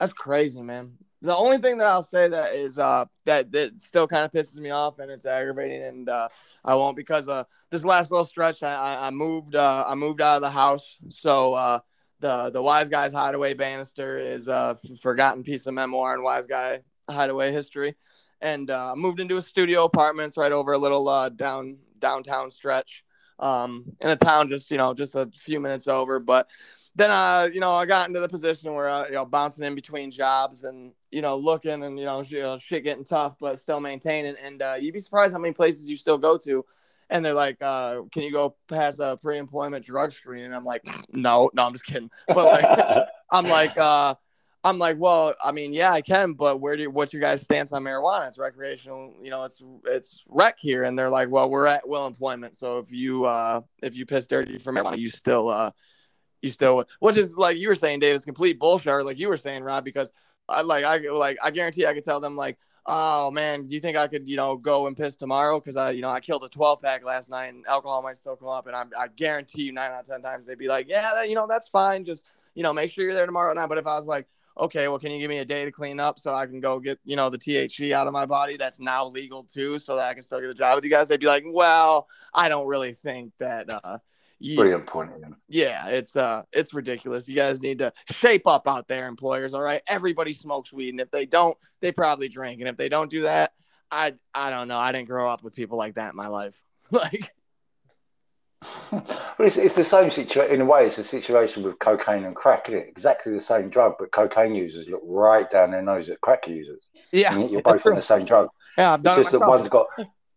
That's crazy, man. The only thing that I'll say that is uh, that that still kind of pisses me off and it's aggravating, and uh, I won't because uh, this last little stretch I, I moved uh, I moved out of the house, so uh, the the Wise Guys Hideaway Banister is a forgotten piece of memoir in Wise Guy Hideaway history, and uh, moved into a studio apartments right over a little uh, down downtown stretch um, in a town just you know just a few minutes over. But then uh, you know I got into the position where uh, you know bouncing in between jobs and you know looking and you know, you know shit getting tough, but still maintaining. And uh, you'd be surprised how many places you still go to. And they're like, uh, "Can you go past a pre-employment drug screen?" And I'm like, "No, no, I'm just kidding." But like, I'm like, uh, I'm like, well, I mean, yeah, I can, but where do you, what's your guys' stance on marijuana? It's recreational, you know, it's it's rec here, and they're like, well, we're at will employment, so if you uh if you piss dirty for marijuana, you still uh you still which is like you were saying, Dave, it's complete bullshit, like you were saying, Rob, because I like I like I guarantee I could tell them like, oh man, do you think I could you know go and piss tomorrow? Because I you know I killed a 12 pack last night, and alcohol might still come up, and I I guarantee you nine out of ten times they'd be like, yeah, you know that's fine, just you know make sure you're there tomorrow night. But if I was like okay, well, can you give me a day to clean up so I can go get, you know, the THC out of my body that's now legal too, so that I can still get a job with you guys? They'd be like, well, I don't really think that. Uh, you, Brilliant point. Yeah, it's uh, it's ridiculous. You guys need to shape up out there, employers. All right, everybody smokes weed, and if they don't, they probably drink, and if they don't do that, I I don't know. I didn't grow up with people like that in my life. like well, it's, it's, the same situation in a way. It's a situation with cocaine and crack, isn't it? Exactly the same drug, but cocaine users look right down their nose at crack users. Yeah, you're both on the same drug. Yeah, I've done it's just that one's got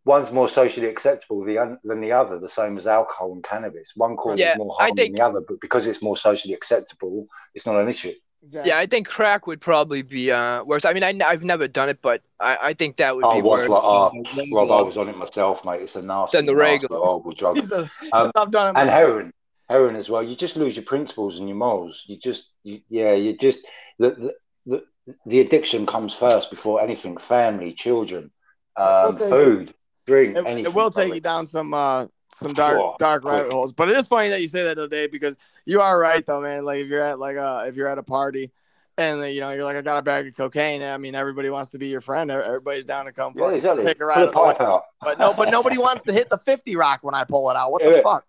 one's more socially acceptable than the other. The same as alcohol and cannabis. One causes yeah, more harm think, than the other, but because it's more socially acceptable, it's not an issue. Exactly. Yeah, I think crack would probably be uh, worse. I mean, I, have never done it, but I, I think that would oh, be worse. Like, oh, Rob, I was on it myself, mate. It's a nasty, than the regular horrible drug. A, um, I've done it, and heroin, heroin as well. You just lose your principles and your morals. You just, you, yeah, you just the, the the the addiction comes first before anything. Family, children, um, food, drink. It, anything, it will take you down some uh, some dark oh, dark rabbit holes. But it is funny that you say that today because you are right though, man. Like if you're at like uh if you're at a party and you know you're like I got a bag of cocaine. I mean everybody wants to be your friend. Everybody's down to come yeah, exactly. pick a ride. But no, but nobody wants to hit the fifty rock when I pull it out. What the fuck?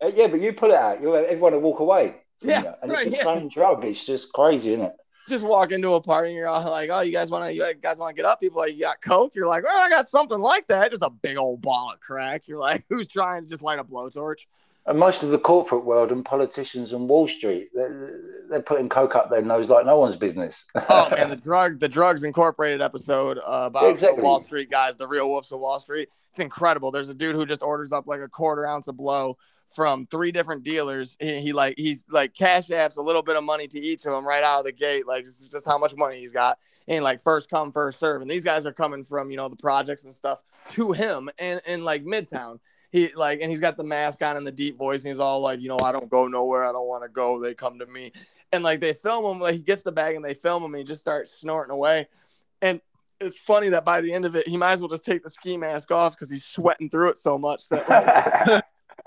Uh, yeah, but you pull it out. You everyone will walk away. Yeah, and right, it's the yeah. same drug. It's just crazy, isn't it? just walk into a party and you're all like, "Oh, you guys want to? You guys want to get up?" People like, "You got coke?" You're like, "Well, I got something like that." Just a big old ball of crack. You're like, "Who's trying to just light a blowtorch?" And most of the corporate world and politicians and Wall Street, they're, they're putting coke up their nose like no one's business. oh man, the drug, the drugs incorporated episode uh, about exactly. Wall Street guys, the real wolves of Wall Street. It's incredible. There's a dude who just orders up like a quarter ounce of blow from three different dealers. He, he, like he's like cash apps a little bit of money to each of them right out of the gate. Like this is just how much money he's got. And like first come, first serve. And these guys are coming from, you know, the projects and stuff to him and in like midtown. He like and he's got the mask on and the deep voice, and he's all like, you know, I don't go nowhere, I don't want to go. They come to me. And like they film him, like he gets the bag and they film him and he just starts snorting away. And it's funny that by the end of it, he might as well just take the ski mask off because he's sweating through it so much that like,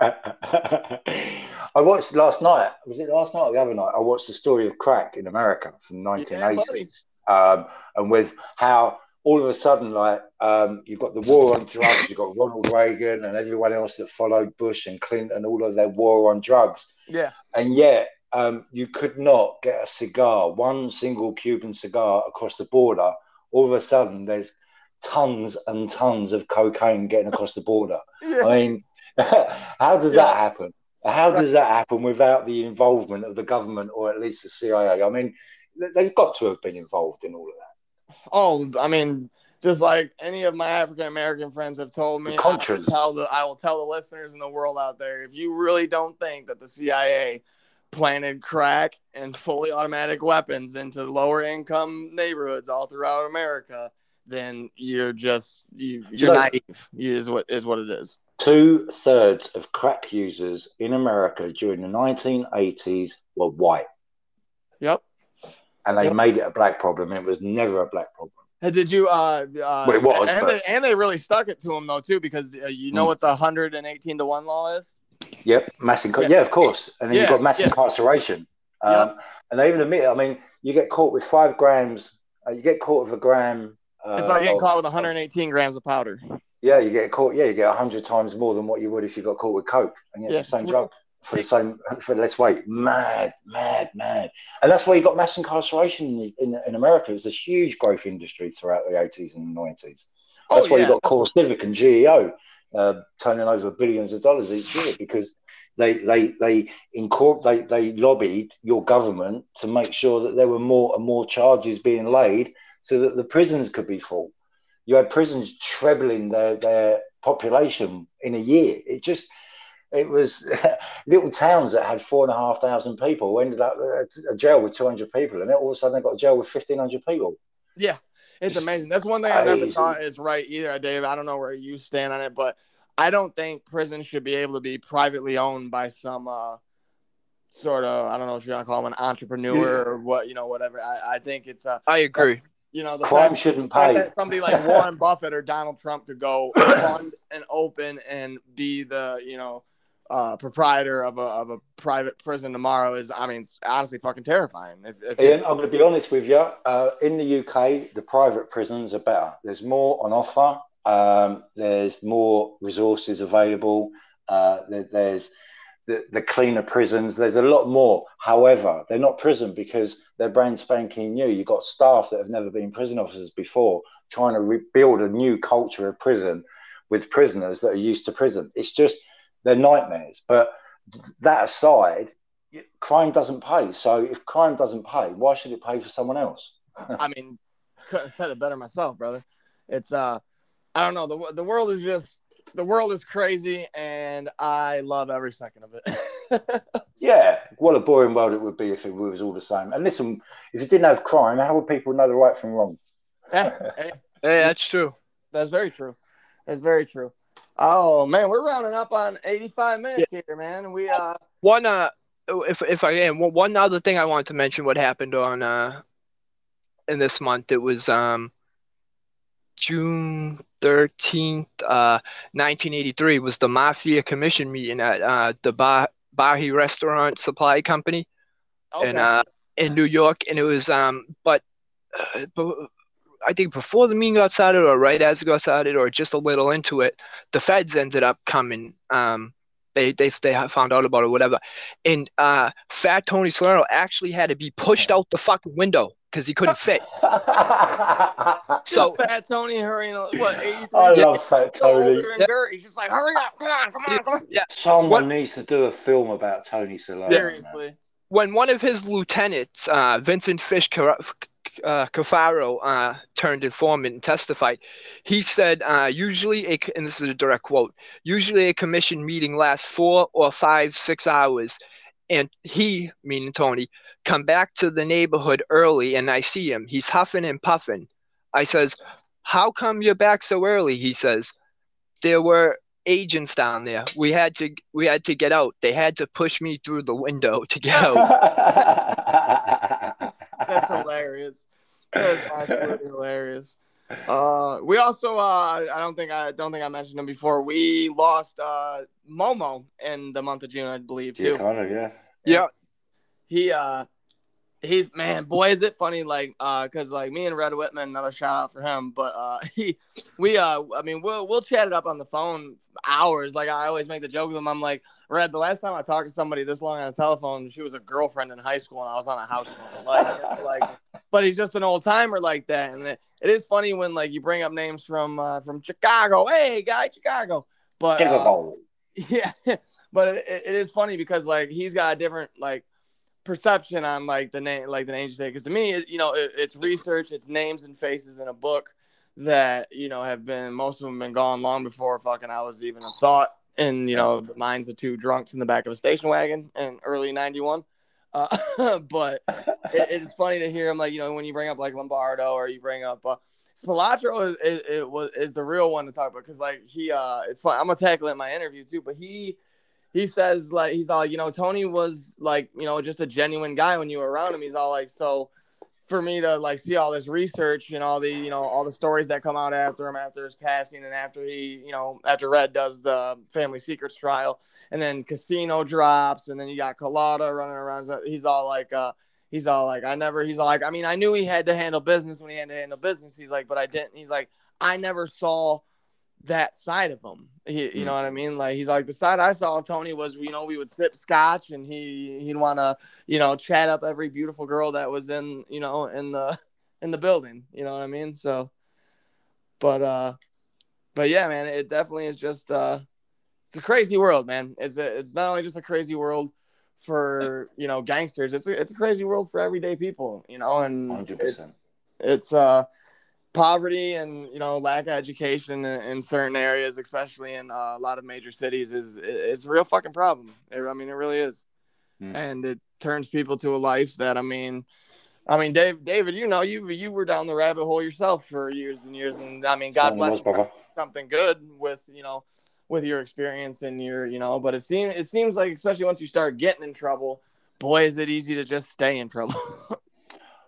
I watched last night. Was it last night or the other night? I watched the story of crack in America from 1980s, yeah, um, and with how all of a sudden, like um, you've got the war on drugs, you've got Ronald Reagan and everyone else that followed Bush and Clinton, all of their war on drugs. Yeah, and yet um, you could not get a cigar, one single Cuban cigar across the border. All of a sudden, there's tons and tons of cocaine getting across the border. Yeah. I mean, How does yeah. that happen? How does that happen without the involvement of the government or at least the CIA? I mean, they've got to have been involved in all of that. Oh, I mean, just like any of my African American friends have told me, I will, tell the, I will tell the listeners in the world out there if you really don't think that the CIA planted crack and fully automatic weapons into lower income neighborhoods all throughout America, then you're just you, you're naive. Is what is what it is. Two thirds of crack users in America during the 1980s were white. Yep. And they yep. made it a black problem. It was never a black problem. Did you? Uh, uh, well, it was, and, they, and, they, really stuck it to him though too, because uh, you know mm. what the 118 to one law is. Yep, mass yeah. yeah. of course. And then yeah, you've got mass yeah. incarceration. Um, yep. And they even admit, I mean, you get caught with five grams. Uh, you get caught with a gram. it's like getting of, caught with 118 grams of powder. Yeah, you get caught. Yeah, you get hundred times more than what you would if you got caught with coke, and it's the same drug for the same for less weight. Mad, mad, mad. And that's why you got mass incarceration in, in, in America. It's a huge growth industry throughout the eighties and nineties. That's oh, why yeah. you got CoreCivic and GEO uh, turning over billions of dollars each year because they they they incorporate they, they lobbied your government to make sure that there were more and more charges being laid so that the prisons could be full you had prisons trebling their, their population in a year. It just, it was little towns that had four and a half thousand people ended up a jail with 200 people. And then all of a sudden they got a jail with 1,500 people. Yeah, it's amazing. That's one thing I never thought is right either, Dave. I don't know where you stand on it, but I don't think prisons should be able to be privately owned by some uh, sort of I don't know if you want to call him an entrepreneur yeah. or what you know whatever. I, I think it's—I agree you know, the crime fact, shouldn't pay. That somebody like Warren Buffett or Donald Trump could go fund and open and be the, you know, uh, proprietor of a, of a private prison tomorrow is, I mean, honestly fucking terrifying. If, if Ian, I'm going to be honest with you. Uh, in the UK, the private prisons are better. There's more on offer. Um, there's more resources available. Uh, there, there's the, the cleaner prisons. There's a lot more. However, they're not prison because they're brand spanking new. You've got staff that have never been prison officers before trying to rebuild a new culture of prison with prisoners that are used to prison. It's just, they're nightmares. But that aside, crime doesn't pay. So if crime doesn't pay, why should it pay for someone else? I mean, couldn't have said it better myself, brother. It's, uh, I don't know. The, the world is just the world is crazy and I love every second of it. yeah, what a boring world it would be if it was all the same. And listen, if you didn't have crime, how would people know the right from wrong? yeah, hey, that's true. That's very true. That's very true. Oh man, we're rounding up on 85 minutes yeah. here, man. We uh one uh if if I am one other thing I wanted to mention what happened on uh in this month it was um June 13th, uh, 1983 was the Mafia Commission meeting at uh, the bah- Bahi Restaurant Supply Company okay. in, uh, in New York. And it was, um, but, uh, but I think before the meeting got started or right as it got started or just a little into it, the feds ended up coming. Um, they, they, they found out about it, whatever. And uh, Fat Tony Salerno actually had to be pushed out the fucking window because he couldn't fit. So Fat Tony hurrying, what, 83? I love Fat Tony. Yep. He's just like, hurry up, come on, come on, come on. Yeah. Someone What- needs to do a film about Tony Soler. Seriously. when one of his lieutenants, uh, Vincent Fish Car- uh, Cafaro, uh, turned informant and testified, he said, uh, usually, a, and this is a direct quote, usually a commission meeting lasts four or five, six hours. And he, meaning Tony, come back to the neighborhood early and I see him. He's huffing and puffing. I says, how come you're back so early? He says, there were agents down there. We had to we had to get out. They had to push me through the window to get out. That's hilarious. That's absolutely hilarious. Uh, we also, uh, I don't think I don't think I mentioned him before. We lost uh, Momo in the month of June, I believe, too. of, yeah. Yeah, he uh he's man boy is it funny like uh because like me and red Wemette another shout out for him but uh he we uh i mean we'll we'll chat it up on the phone hours. Like i always make the joke with him. I'm like red the last time i talked to somebody this long on the telephone she was a girlfriend in high school and i was on a house phone like like but he's just an old timer like that. And it, it is funny when like you bring up names from uh from chicago. Hey guy chicago. But uh, yeah but it it is funny because like he's got a different like perception on like the name like the names because to me it, you know it, it's research it's names and faces in a book that you know have been most of them been gone long before fucking i was even a thought in you know the minds of two drunks in the back of a station wagon in early 91 uh, but it, it's funny to hear him like you know when you bring up like lombardo or you bring up uh, Spilotro is, is, it was is the real one to talk about because like he uh it's fun I'm gonna tackle it in my interview too but he he says like he's all you know Tony was like you know just a genuine guy when you were around him. He's all like so for me to like see all this research and all the you know all the stories that come out after him after his passing and after he you know after Red does the family secrets trial and then Casino drops and then you got Colada running around. He's all like uh he's all like I never he's like I mean I knew he had to handle business when he had to handle business. He's like but I didn't he's like I never saw that side of him. He, you know what I mean? Like he's like the side I saw of Tony was you know we would sip scotch and he he'd want to you know chat up every beautiful girl that was in you know in the in the building. You know what I mean? So, but uh, but yeah, man, it definitely is just uh, it's a crazy world, man. It's a, it's not only just a crazy world for you know gangsters. It's a, it's a crazy world for everyday people. You know, and Hundred it- percent. it's uh poverty and you know lack of education in, in certain areas especially in uh, a lot of major cities is is a real fucking problem. It- i mean it really is. Mm. and it turns people to a life that i mean i mean dave david you know you you were down the rabbit hole yourself for years and years. And i mean god bless you something good with you know with your experience and your you know but it seems it seems like especially once you start getting in trouble boy is it easy to just stay in trouble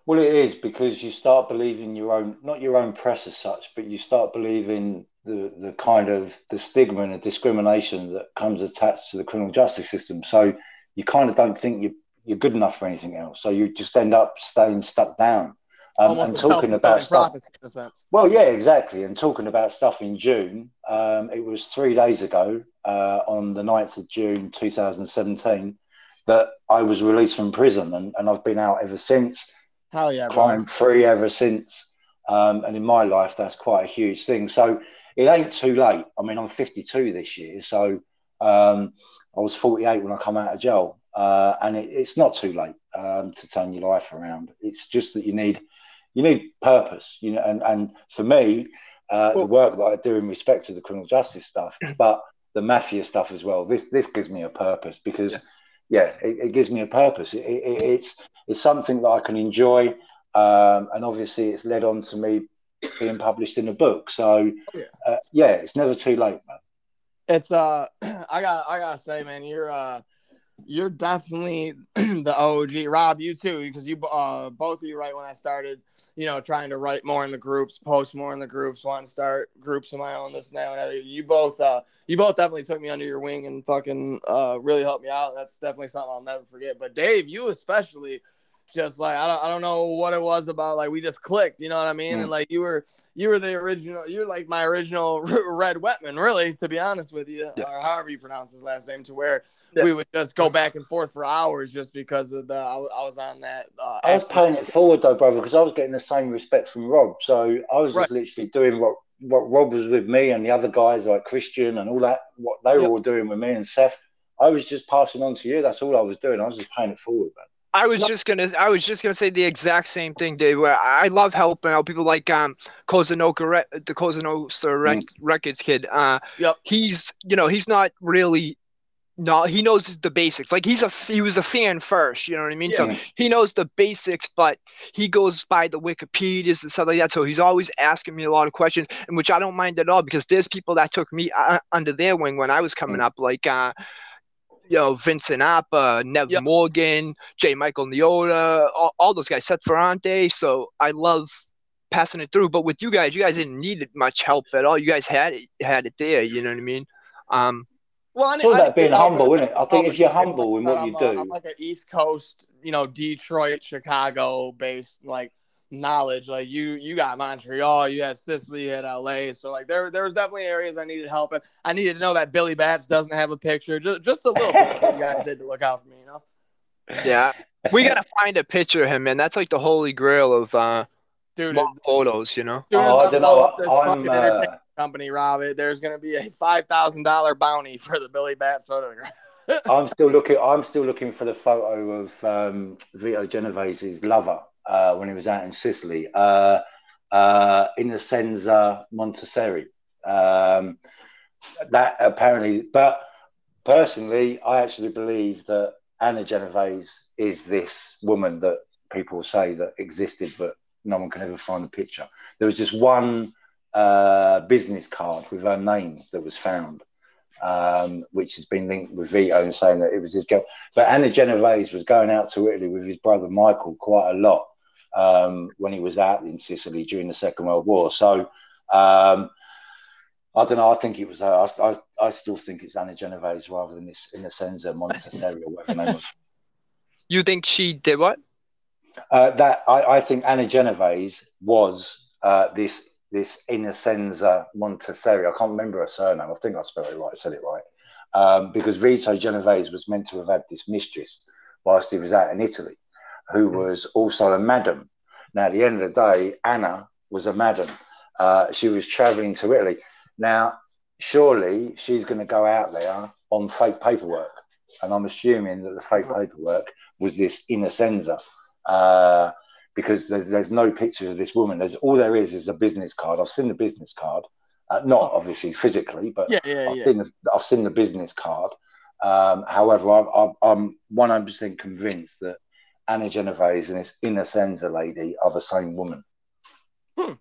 Well, it is because you start believing your own, not your own press as such, but you start believing the the kind of the stigma and the discrimination that comes attached to the criminal justice system. So you kind of don't think you're, you're good enough for anything else. So you just end up staying stuck down. Um, and talking about stuff. prophecy in a sense Well, yeah, exactly. And talking about stuff in June, um, it was three days ago, uh, on the 9th of June 2017, that I was released from prison, and, and I've been out ever since hell yeah bro. crime free ever since. Um, and in my life, that's quite a huge thing. So it ain't too late. I mean, I'm 52 this year, so um, I was 48 when I come out of jail, uh, and it, it's not too late um, to turn your life around. It's just that you need you need purpose, you know. And, and for me, uh, the work that I do in respect to the criminal justice stuff, but the mafia stuff as well. This this gives me a purpose because, yeah, it, it gives me a purpose. It, it, it's it's something that I can enjoy, um, and obviously it's led on to me being published in a book. So, yeah. uh, yeah, it's never too late, man. it's uh i got i gotta say man you're uh you're definitely the og rob you too because you uh both of you right when i started you know trying to write more in the groups post more in the groups wanting to start groups of my own this and that whatever. you both uh you both definitely took me under your wing and fucking uh really helped me out. That's definitely something i'll never forget. But dave you especially just like I don't, I don't know what it was about like we just clicked you know what i mean mm. and like you were you were the original you're like my original red Wemette really to be honest with you yeah. or however you pronounce his last name to where yeah. we would just go back and forth for hours just because of the i, I was on that uh, i was paying it forward though brother because i was getting the same respect from rob so i was right. just literally doing what what rob was with me and the other guys like christian and all that what they were yep. all doing with me and seth i was just passing on to you that's all i was doing i was just paying it forward man I was just gonna I was just gonna say the exact same thing, Dave. Where I love helping out people like um Cosa Nostra, the Cosa Nostra Rec- mm. Records kid. Uh, yep. He's you know he's not really no he knows the basics. Like he's a he was a fan first. You know what I mean? Yeah. So he knows the basics, but he goes by the Wikipedia's and stuff like that. So he's always asking me a lot of questions, and which I don't mind at all because there's people that took me uh, under their wing when I was coming mm. up, like. uh you know, Vincent Appa, Nev yep. Morgan, J. Michael Niotta, all, all, those guys, Seth Ferranti. So I love passing it through. But with you guys, you guys didn't need much help at all. You guys had it, had it there. You know what I mean? Um, well, I, it's all about being humble, isn't it? I think if you're humble in what I'm you do, a, I'm like an East Coast, you know, Detroit, Chicago based, like knowledge. Like you, you got Montreal, you had Sicily, you had LA. So like there, there was definitely areas I needed help, and I needed to know that Billy Bats doesn't have a picture. Just, just a little bit you guys did to look out for me, you know. Yeah, we gotta find a picture of him, man. That's like the holy grail of uh, dude photos, you know. Dude, oh, I don't know. I'm, uh... company, Rob. There's gonna be a five thousand dollar bounty for the Billy Bats photograph. I'm still looking. I'm still looking for the photo of um, Vito Genovese's lover uh, when he was out in Sicily, uh, uh, Innocenza Montessori. Um, that apparently, but personally, I actually believe that Anna Genovese is this woman that people say that existed, but no one can ever find the picture. There was just one uh, business card with her name that was found, um, which has been linked with Vito and saying that it was his girl. But Anna Genovese was going out to Italy with his brother Michael quite a lot um, when he was out in Sicily during the Second World War. So um, I don't know. I think it was. Uh, I, I, I, still think it's Anna Genovese rather than this Innocenza Montessori or whatever name was. You think she did what? Uh, that I, I, think Anna Genovese was uh, this this Innocenza Montessori. I can't remember her surname. I think I spelled it right. I said it right. Um, because Vito Genovese was meant to have had this mistress whilst he was out in Italy who was also a madam. Now, at the end of the day, Anna was a madam. Uh, she was traveling to Italy. Now, surely she's going to go out there on fake paperwork. And I'm assuming that the fake paperwork was this Innocenza. Uh, because there's, there's no picture of this woman. There's all there is is a business card. I've seen the business card, uh, not obviously physically, but yeah, yeah, I've, yeah. Seen the, I've seen the business card. Um, however, I, I, I'm 100% convinced that Anna Genovese and this Innocenza lady are the same woman. Hmm.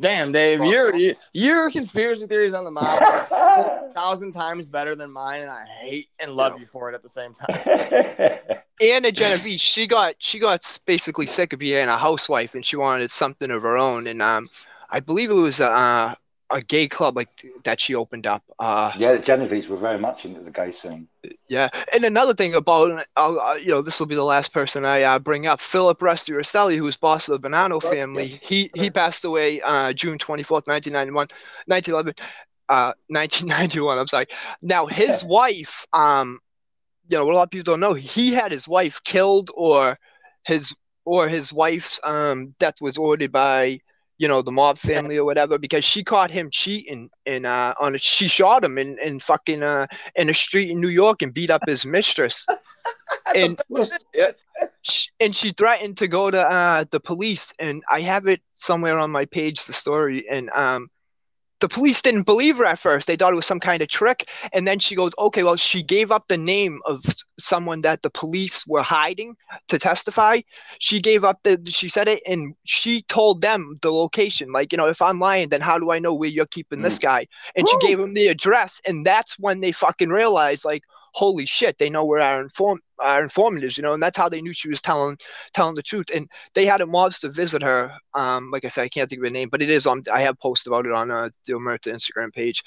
Damn, Dave, your your conspiracy theories on the mob are a thousand times better than mine, and I hate and love you for it at the same time. Anna Genovese, she got she got basically sick of being a housewife, and she wanted something of her own. And um, I believe it was uh, a gay club like that she opened up. Uh, yeah, the Genovese were very much into the gay scene. Yeah, and another thing about uh, you know this will be the last person I uh, bring up. Philip Rusty Rastelli, who was boss of the Bonanno family, he he passed away uh, June twenty fourth, nineteen ninety one, nineteen eleven. Uh, 1991 i'm sorry now his wife um you know what a lot of people don't know he had his wife killed or his or his wife's um death was ordered by you know the mob family or whatever because she caught him cheating and uh on a, she shot him in, in fucking uh in a street in New York and beat up his mistress. And and she threatened to go to uh the police. And I have it somewhere on my page the story. And um the police didn't believe her at first. They thought it was some kind of trick. And then she goes, okay, well, she gave up the name of someone that the police were hiding to testify. She gave up the, she said it, and she told them the location. Like, you know, if I'm lying, then how do I know where you're keeping mm. this guy? And Ooh. she gave them the address. And that's when they fucking realized, like, holy shit, they know where our inform our informant is, you know, and that's how they knew she was telling telling the truth. And they had a mobster visit her. Um, like I said, I can't think of her name, but it is on. I have posted about it on uh, the Omerta Instagram page.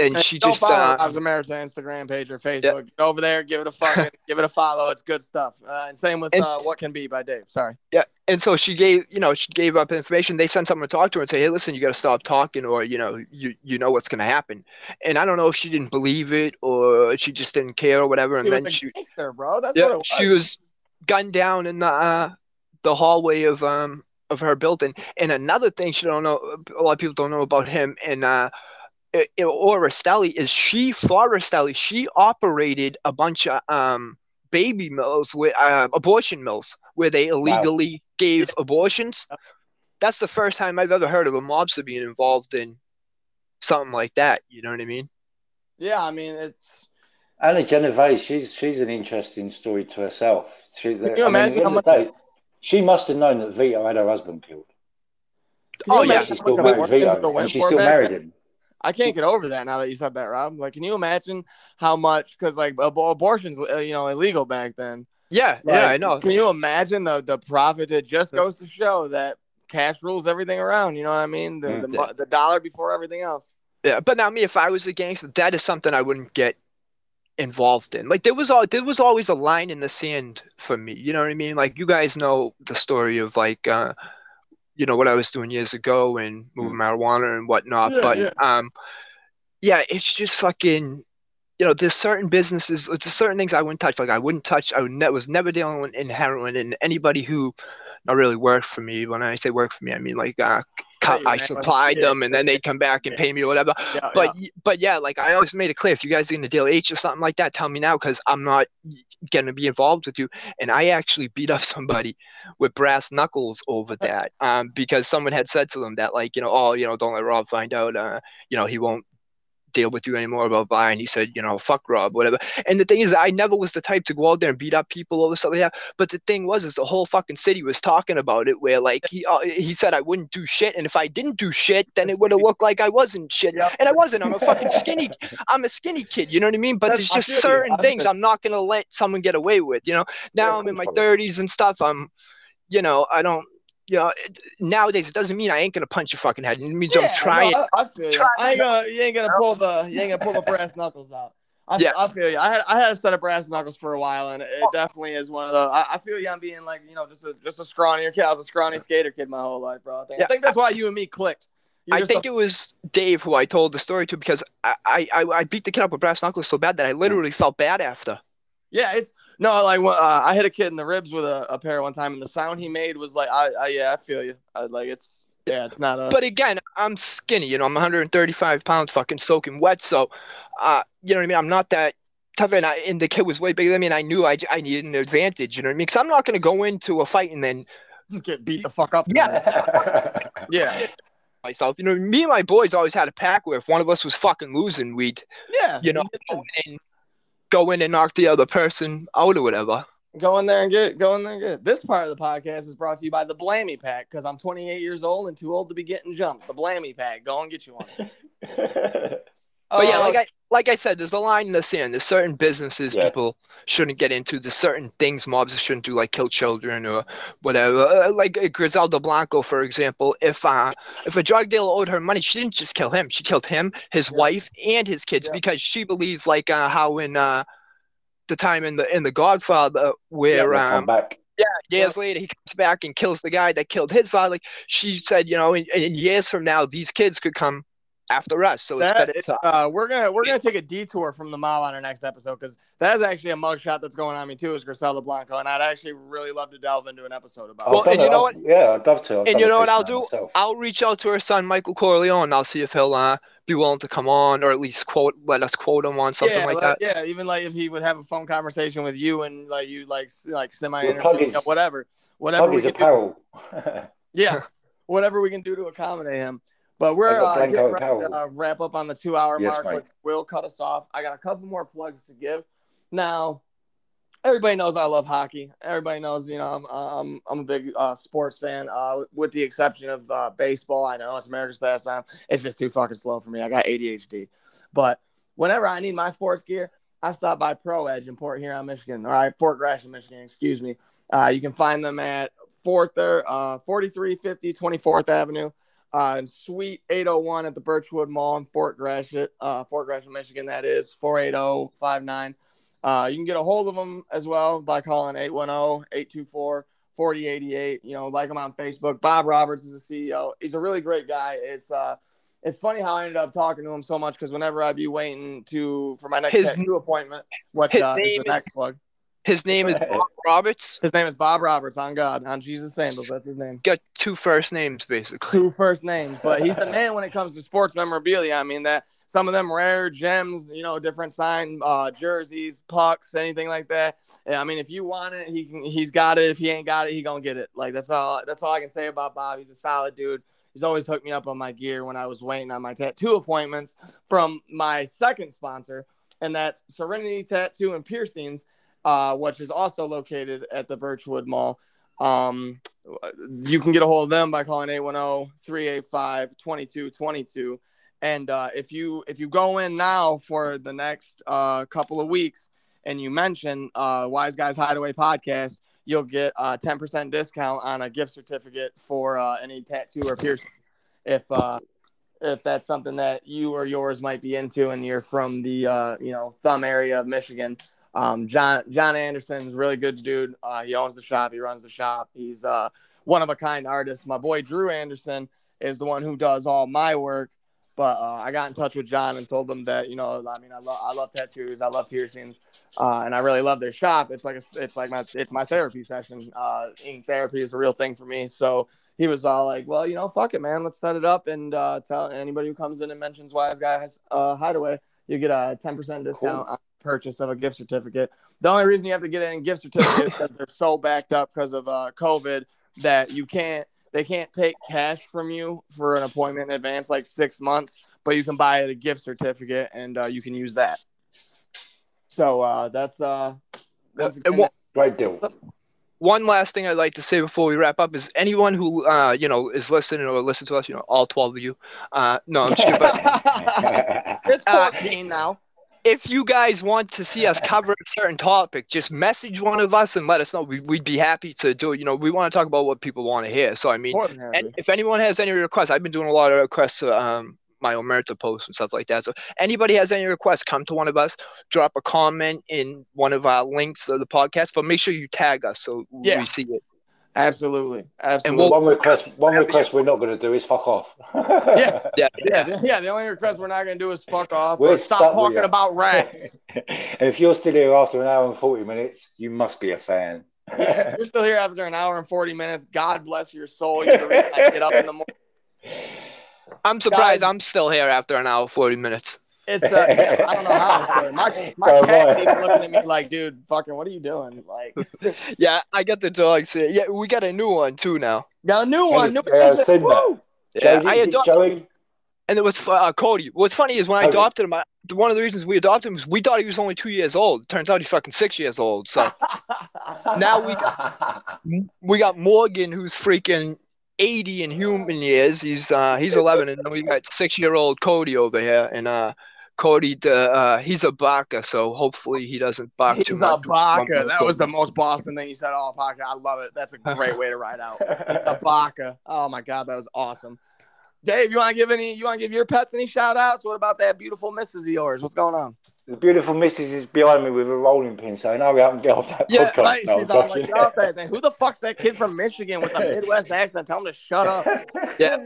And And she just follow uh, Rob's Omerta Instagram page or Facebook. Over there, give it a fucking, give it a follow. It's good stuff. Uh, and same with And- uh, what can be by Dave. Sorry. Yeah, and so she gave, you know, she gave up information. They sent someone to talk to her and say, "Hey, listen, you got to stop talking, or you know, you you know what's going to happen." And I don't know if she didn't believe it or she just didn't care or whatever. And He was then she, gangster, bro. That's yeah, what it was. she was gunned down in the uh, the hallway of um of her building. And another thing she don't know, a lot of people don't know about him and uh. I- i- Or Rastelli is she for Rastelli? She operated a bunch of um baby mills with uh, abortion mills where they illegally gave abortions. That's the first time I've ever heard of a mobster being involved in something like that. You know what I mean? Yeah, I mean it's. Anna Genovese, she's she's an interesting story to herself. She, Can you I imagine at the how of the day, she must have known that Vito had her husband killed. Can Oh, yeah. She still married Vito, and she still back married then? him. I can't get over that now that you said that, Rob. Like, can you imagine how much? Because like ab- abortions, uh, you know, illegal back then. Yeah, Like, yeah, I know. Can you imagine the the profit? It just goes to show that cash rules everything around. You know what I mean? The the, Yeah. mo- the dollar before everything else. Yeah, but now me, if I was a gangster, that is something I wouldn't get involved in. Like there was all there was always a line in the sand for me. You know what I mean? Like you guys know the story of like uh you know what I was doing years ago and moving marijuana and whatnot. Yeah, but yeah. um yeah, it's just fucking you know, there's certain businesses, there's certain things I wouldn't touch. Like I wouldn't touch. I would ne- was never dealing in heroin, and anybody who not really worked for me. When I say work for me, I mean like uh, co- Yeah, I supplied them, and then they'd come back and pay me or whatever. Yeah, but y but yeah, like I always made it clear, if you guys are gonna deal H or something like that, tell me now because I'm not gonna be involved with you. And I actually beat up somebody with brass knuckles over that, um, because someone had said to them that like, you know, oh, you know, don't let Rob find out, uh, you know, he won't deal with you anymore, blah. And he said, you know, fuck Rob, whatever. And the thing is, I never was the type to go out there and beat up people over stuff like that. But the thing was, is the whole fucking city was talking about it, where like he uh, he said I wouldn't do shit, and if I didn't do shit, then it would have looked like I wasn't shit, Yep. and I wasn't. I'm a fucking skinny. I'm a skinny kid. You know what I mean? But That's- there's just certain things I'm not gonna let someone get away with. You know. Now Yeah, I'm in my 30s and stuff. I'm, you know, I don't. You know, it, nowadays it doesn't mean I ain't gonna punch your fucking head. It means I'm trying. no, I, I feel you. I ain't gonna. You ain't gonna pull the. You ain't gonna pull the brass knuckles out. I, Yeah. I feel you. I had I had a set of brass knuckles for a while, and it definitely is one of the. I, I feel you I'm being like you know just a just a scrawnier kid. I was a scrawny skater kid my whole life, bro. I think, I think that's why you and me clicked. You're I just a- think it was Dave who I told the story to because I, I, I- I beat the kid up with brass knuckles so bad that I literally felt bad after. Yeah, it's no like uh, I hit a kid in the ribs with a, a pair one time, and the sound he made was like, I, I yeah, I feel you. I, like it's yeah, it's not a. But again, I'm skinny, you know, I'm 135 pounds, fucking soaking wet. So, uh, you know what I mean? I'm not that tough. And, I, and the kid was way bigger than me, and I knew I, I needed an advantage, you know what I mean? Because I'm not going to go into a fight and then just get beat the fuck up. Yeah. yeah, myself, you know, me and my boys always had a pack where if one of us was fucking losing, we'd, yeah. you know, and, go in and knock the other person out or whatever. Go in there and get go in there and get. This part of the podcast is brought to you by the Blammy Pack because I'm 28 years old and too old to be getting jumped. The Blammy Pack. Go and get you one. But yeah, Uh, like I like I said, there's a line in the sand. There's certain businesses Yeah. people shouldn't get into. There's certain things mobs shouldn't do, like kill children or whatever. Uh, like uh, Griselda Blanco, for example. If uh if a drug dealer owed her money, she didn't just kill him. She killed him, his Yeah. wife, and his kids Yeah. because she believes like uh, how in uh the time in the in the Godfather where They'll um come back. years later he comes back and kills the guy that killed his father. Like she said, you know, in, in years from now, these kids could come after us. So it's better to uh, we're gonna we're gonna take a detour from the mob on our next episode because that is actually a mugshot that's going on me too. Is Griselda Blanco, and I'd actually really love to delve into an episode about. Well, it. And you know I've- Yeah, I'd love to. I've And you know what I'll do? myself. I'll reach out to her son Michael Corleone. I'll see if he'll uh, be willing to come on, or at least quote let us quote him on something yeah, like that. Yeah, even like if he would have a phone conversation with you and like you like like semi Well, plug interview, whatever, whatever Plug we his can do. apparel. Yeah, whatever we can do to accommodate him. But we're uh, getting ready to uh, wrap up on the two hour Yes, mark, mate. which will cut us off. I got a couple more plugs to give. Now, everybody knows I love hockey. Everybody knows, you know, I'm I'm, I'm a big uh, sports fan. Uh, with the exception of uh, baseball, I know it's America's pastime. It's just too fucking slow for me. I got ADHD. But whenever I need my sports gear, I stop by Pro Edge in Port Huron, Michigan. All right, Fort Gratiot, Michigan. Excuse me. Uh, you can find them at fourth, uh, 4350 24th Avenue. Uh, and Suite 801 at the Birchwood Mall in Fort Gratiot, uh, Fort Gratiot, Michigan. That is 48059. Uh, you can get a hold of them as well by calling 810 824 4088. You know, like him on Facebook. Bob Roberts is the CEO. He's a really great guy. It's uh, it's funny how I ended up talking to him so much because whenever I'd be waiting to for my next His- tattoo appointment, what uh, is the is- next plug? His name is Bob Roberts. His name is Bob Roberts. On God, on Jesus sandals. That's his name. Got two first names basically. Two first names, but he's the man when it comes to sports memorabilia. I mean that some of them rare gems, you know, different sign uh, jerseys, pucks, anything like that. Yeah, I mean, if you want it, he can. He's got it. If he ain't got it, he gonna get it. Like that's all. That's all I can say about Bob. He's a solid dude. He's always hooked me up on my gear when I was waiting on my tattoo appointments from my second sponsor, and that's Serenity Tattoo and Piercings, uh, which is also located at the Birchwood Mall. Um, you can get a hold of them by calling 810-385-2222. And uh, if you if you go in now for the next uh, couple of weeks and you mention uh, Wise Guys Hideaway podcast, you'll get a 10% discount on a gift certificate for uh, any tattoo or piercing. If uh, if that's something that you or yours might be into and you're from the you know thumb area of Michigan, um, John John Anderson is a really good dude. Uh, he owns the shop. He runs the shop. He's uh, one of a kind artist. My boy Drew Anderson is the one who does all my work. But uh, I got in touch with John and told him that you know I mean I love I love tattoos. I love piercings. Uh, and I really love their shop. It's like a, it's like my it's my therapy session. Uh, ink therapy is a real thing for me. So he was all like, "Well, you know, fuck it, man. Let's set it up and uh, tell anybody who comes in and mentions Wise Guys has uh, Hideaway, you get a ten percent discount on purchase of a gift certificate. The only reason you have to get a gift certificate is because they're so backed up because of uh, COVID that you can't they can't take cash from you for an appointment in advance, like six months, but you can buy a gift certificate and uh, you can use that. So uh, that's uh, that's And what- Great deal. One last thing I'd like to say before we wrap up is anyone who uh, you know is listening or listen to us, you know, all twelve of you. Uh, no, I'm just kidding, but it's Uh, 14 now. If you guys want to see us cover a certain topic, just message one of us and let us know. We, we'd be happy to do it. You know, we want to talk about what people want to hear. So, I mean, More than happy. and if anyone has any requests, I've been doing a lot of requests for um, my Omerta posts and stuff like that. So, anybody has any requests, come to one of us, drop a comment in one of our links of the podcast, but make sure you tag us so Yeah. we see it. Absolutely. Absolutely. we'll- one request. One request we're not going to do is fuck off. Yeah. Yeah, yeah, the, yeah. The only request we're not going to do is fuck off We're or stop talking about rats. and if you're still here after an hour and forty minutes, you must be a fan. If You're still here after an hour and 40 minutes. God bless your soul. You're the reason I get up in the morning. I'm surprised Guys- I'm still here after an hour, 40 minutes. It's uh, yeah, I don't know how I'm doing. My my So am cat's even looking at me like, dude, fucking, what are you doing? Like, Yeah, I got the dogs here. Yeah, we got a new one too now. got a new one. New Yeah, I've. Woo! Yeah, Joey, I is adopted Joey? And it was uh, Cody. What's funny is when I Cody. adopted him, I, one of the reasons we adopted him is we thought he was only two years old. Turns out he's fucking six years old. So Now we we got Morgan, who's freaking eighty in human years. He's uh he's eleven, and then we got six year old Cody over here, and uh Cody, the, uh he's a baka, so hopefully he doesn't bark too He's a baka. That was the most Boston thing you said all podcast. I love it. That's a great way to ride out. He's a baka. Oh my god, that was awesome. Dave, you want to give any? You want to give your pets any shout outs? What about that beautiful missus of yours? What's going on? The beautiful missus is behind me with a rolling pin saying, hurry up and get off that Yeah, podcast. Right, No, she's I'm like, joking. "Get that. Who the fuck's that kid from Michigan with the Midwest accent? Tell him to shut up. Yeah.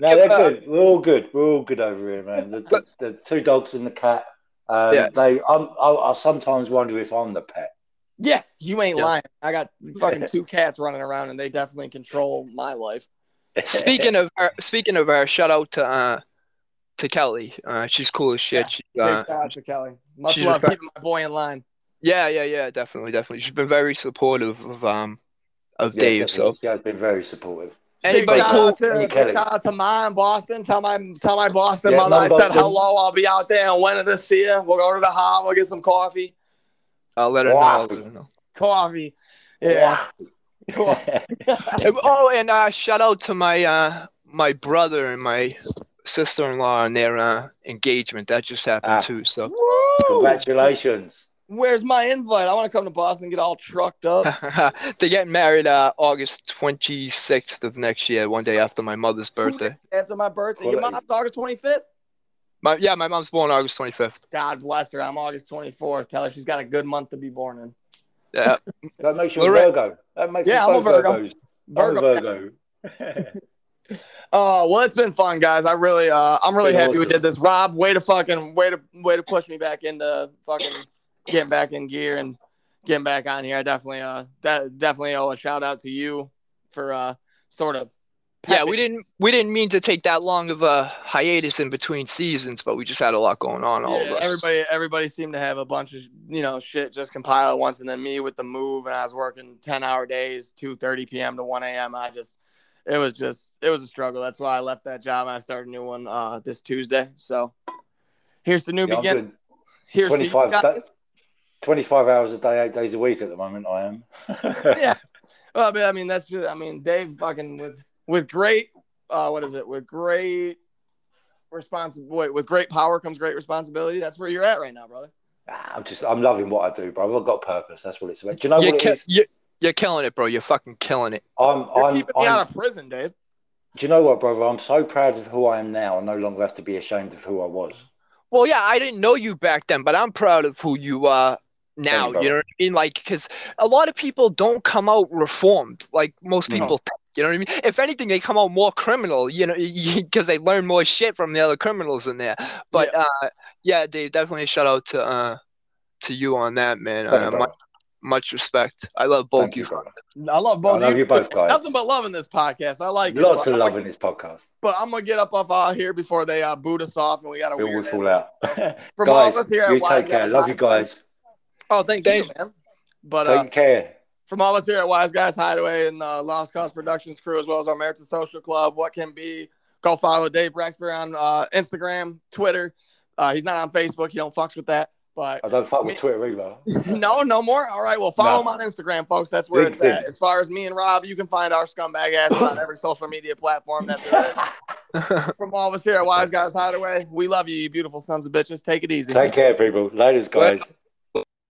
No, they're good. We're all good. We're all good over here, man. The, the, the two dogs and the cat. Um, Yeah. They, I'm, I, I sometimes wonder if I'm the pet. Yeah, you ain't Yeah. lying. I got fucking two cats running around, and they definitely control my life. Speaking of her, speaking of her, shout out to uh to Kelly. Uh, she's cool as shit. She, Big uh, shout out to Kelly. Much love a- keeping my boy in line. yeah, yeah, yeah, definitely, definitely. She's been very supportive of um of Yeah, Dave. So definitely. She has been very supportive. anybody big shout cool? out to, Hey, Kelly. shout out to mine, Boston. Tell my tell my Boston Yeah, mother I mine, said hello. I'll be out there on Wednesday to see her. We'll go to the hall. We'll get some coffee. I'll let her know. Let her know. Coffee. Yeah. Cool. Oh, and uh, shout out to my uh, my brother and my sister-in-law and their uh, engagement. That just happened Ah. too. So Woo! Congratulations. Where's my invite? I want to come to Boston and get all trucked up. They're getting married uh, August 26th of next year, one day after my mother's birthday. After my birthday. Your mom's August 25th? My, yeah, my mom's born August 25th. God bless her. I'm August 24th. Tell her she's got a good month to be born in. Yeah. that makes you a Virgo. That makes yeah, I'm a Virgo. Virgo. Virgo. Oh well, it's been fun, guys. I really, uh, I'm really happy we did this. Rob, way to fucking, way to, way to push me back into fucking getting back in gear and getting back on here. I definitely, uh, that definitely owe a shout out to you for, uh, sort of. Yeah, we didn't, we didn't mean to take that long of a hiatus in between seasons, but we just had a lot going on. All yeah, of us. Everybody, everybody seemed to have a bunch of, you know, shit just compile at once, and then me with the move, and I was working ten hour days, two thirty p.m. to one a.m. I just it was just it was a struggle. That's why I left that job and I started a new one uh, this Tuesday. So here's the new yeah, beginning. Here's 25, da- 25 hours a day, eight days a week at the moment. I am. yeah. Well, I mean, that's just, I mean, Dave fucking with with great uh, what is it? With great responsibility, with great power comes great responsibility. That's where you're at right now, brother. I'm just I'm loving what I do, bro. I've got purpose. That's what it's about. Do you know you what it is? You're killing it, bro. You're fucking killing it. I'm. You're I'm keeping me I'm, out of prison, Dave. Do you know what, brother? I'm so proud of who I am now. I no longer have to be ashamed of who I was. Well, yeah, I didn't know you back then, but I'm proud of who you are now. You, you know what I mean? Like, because a lot of people don't come out reformed, like most people. No. You know what I mean? If anything, they come out more criminal. You know, because they learn more shit from the other criminals in there. But yeah, uh, yeah Dave, definitely a shout out to uh, to you on that, man. Uh, my, much respect. I love both you. you I love both. I love you, you both guys. Nothing but love in this podcast. I like lots it, of love in this podcast. But I'm gonna get up off out here before they uh, boot us off, and we got to. weird. We fall out. From guys, all of us here at you Wise take care. Guys love you guys. Oh, thank you, man. But take uh, care. From all of us here at Wise Guys Hideaway and uh, Lost Cause Productions crew, as well as our American Social Club, what can be? Go follow Dave Braxbury on uh, Instagram, Twitter. Uh, he's not on Facebook. He don't fucks with that. But I don't fuck with Twitter either. no, no more. All right, well, follow no. him on Instagram, folks. That's where Big it's thing. at. As far as me and Rob, you can find our scumbag ass on every social media platform that there is. From all of us here at Wise Guys Hideaway, we love you, you beautiful sons of bitches. Take it easy. Take care, people. Ladies, guys.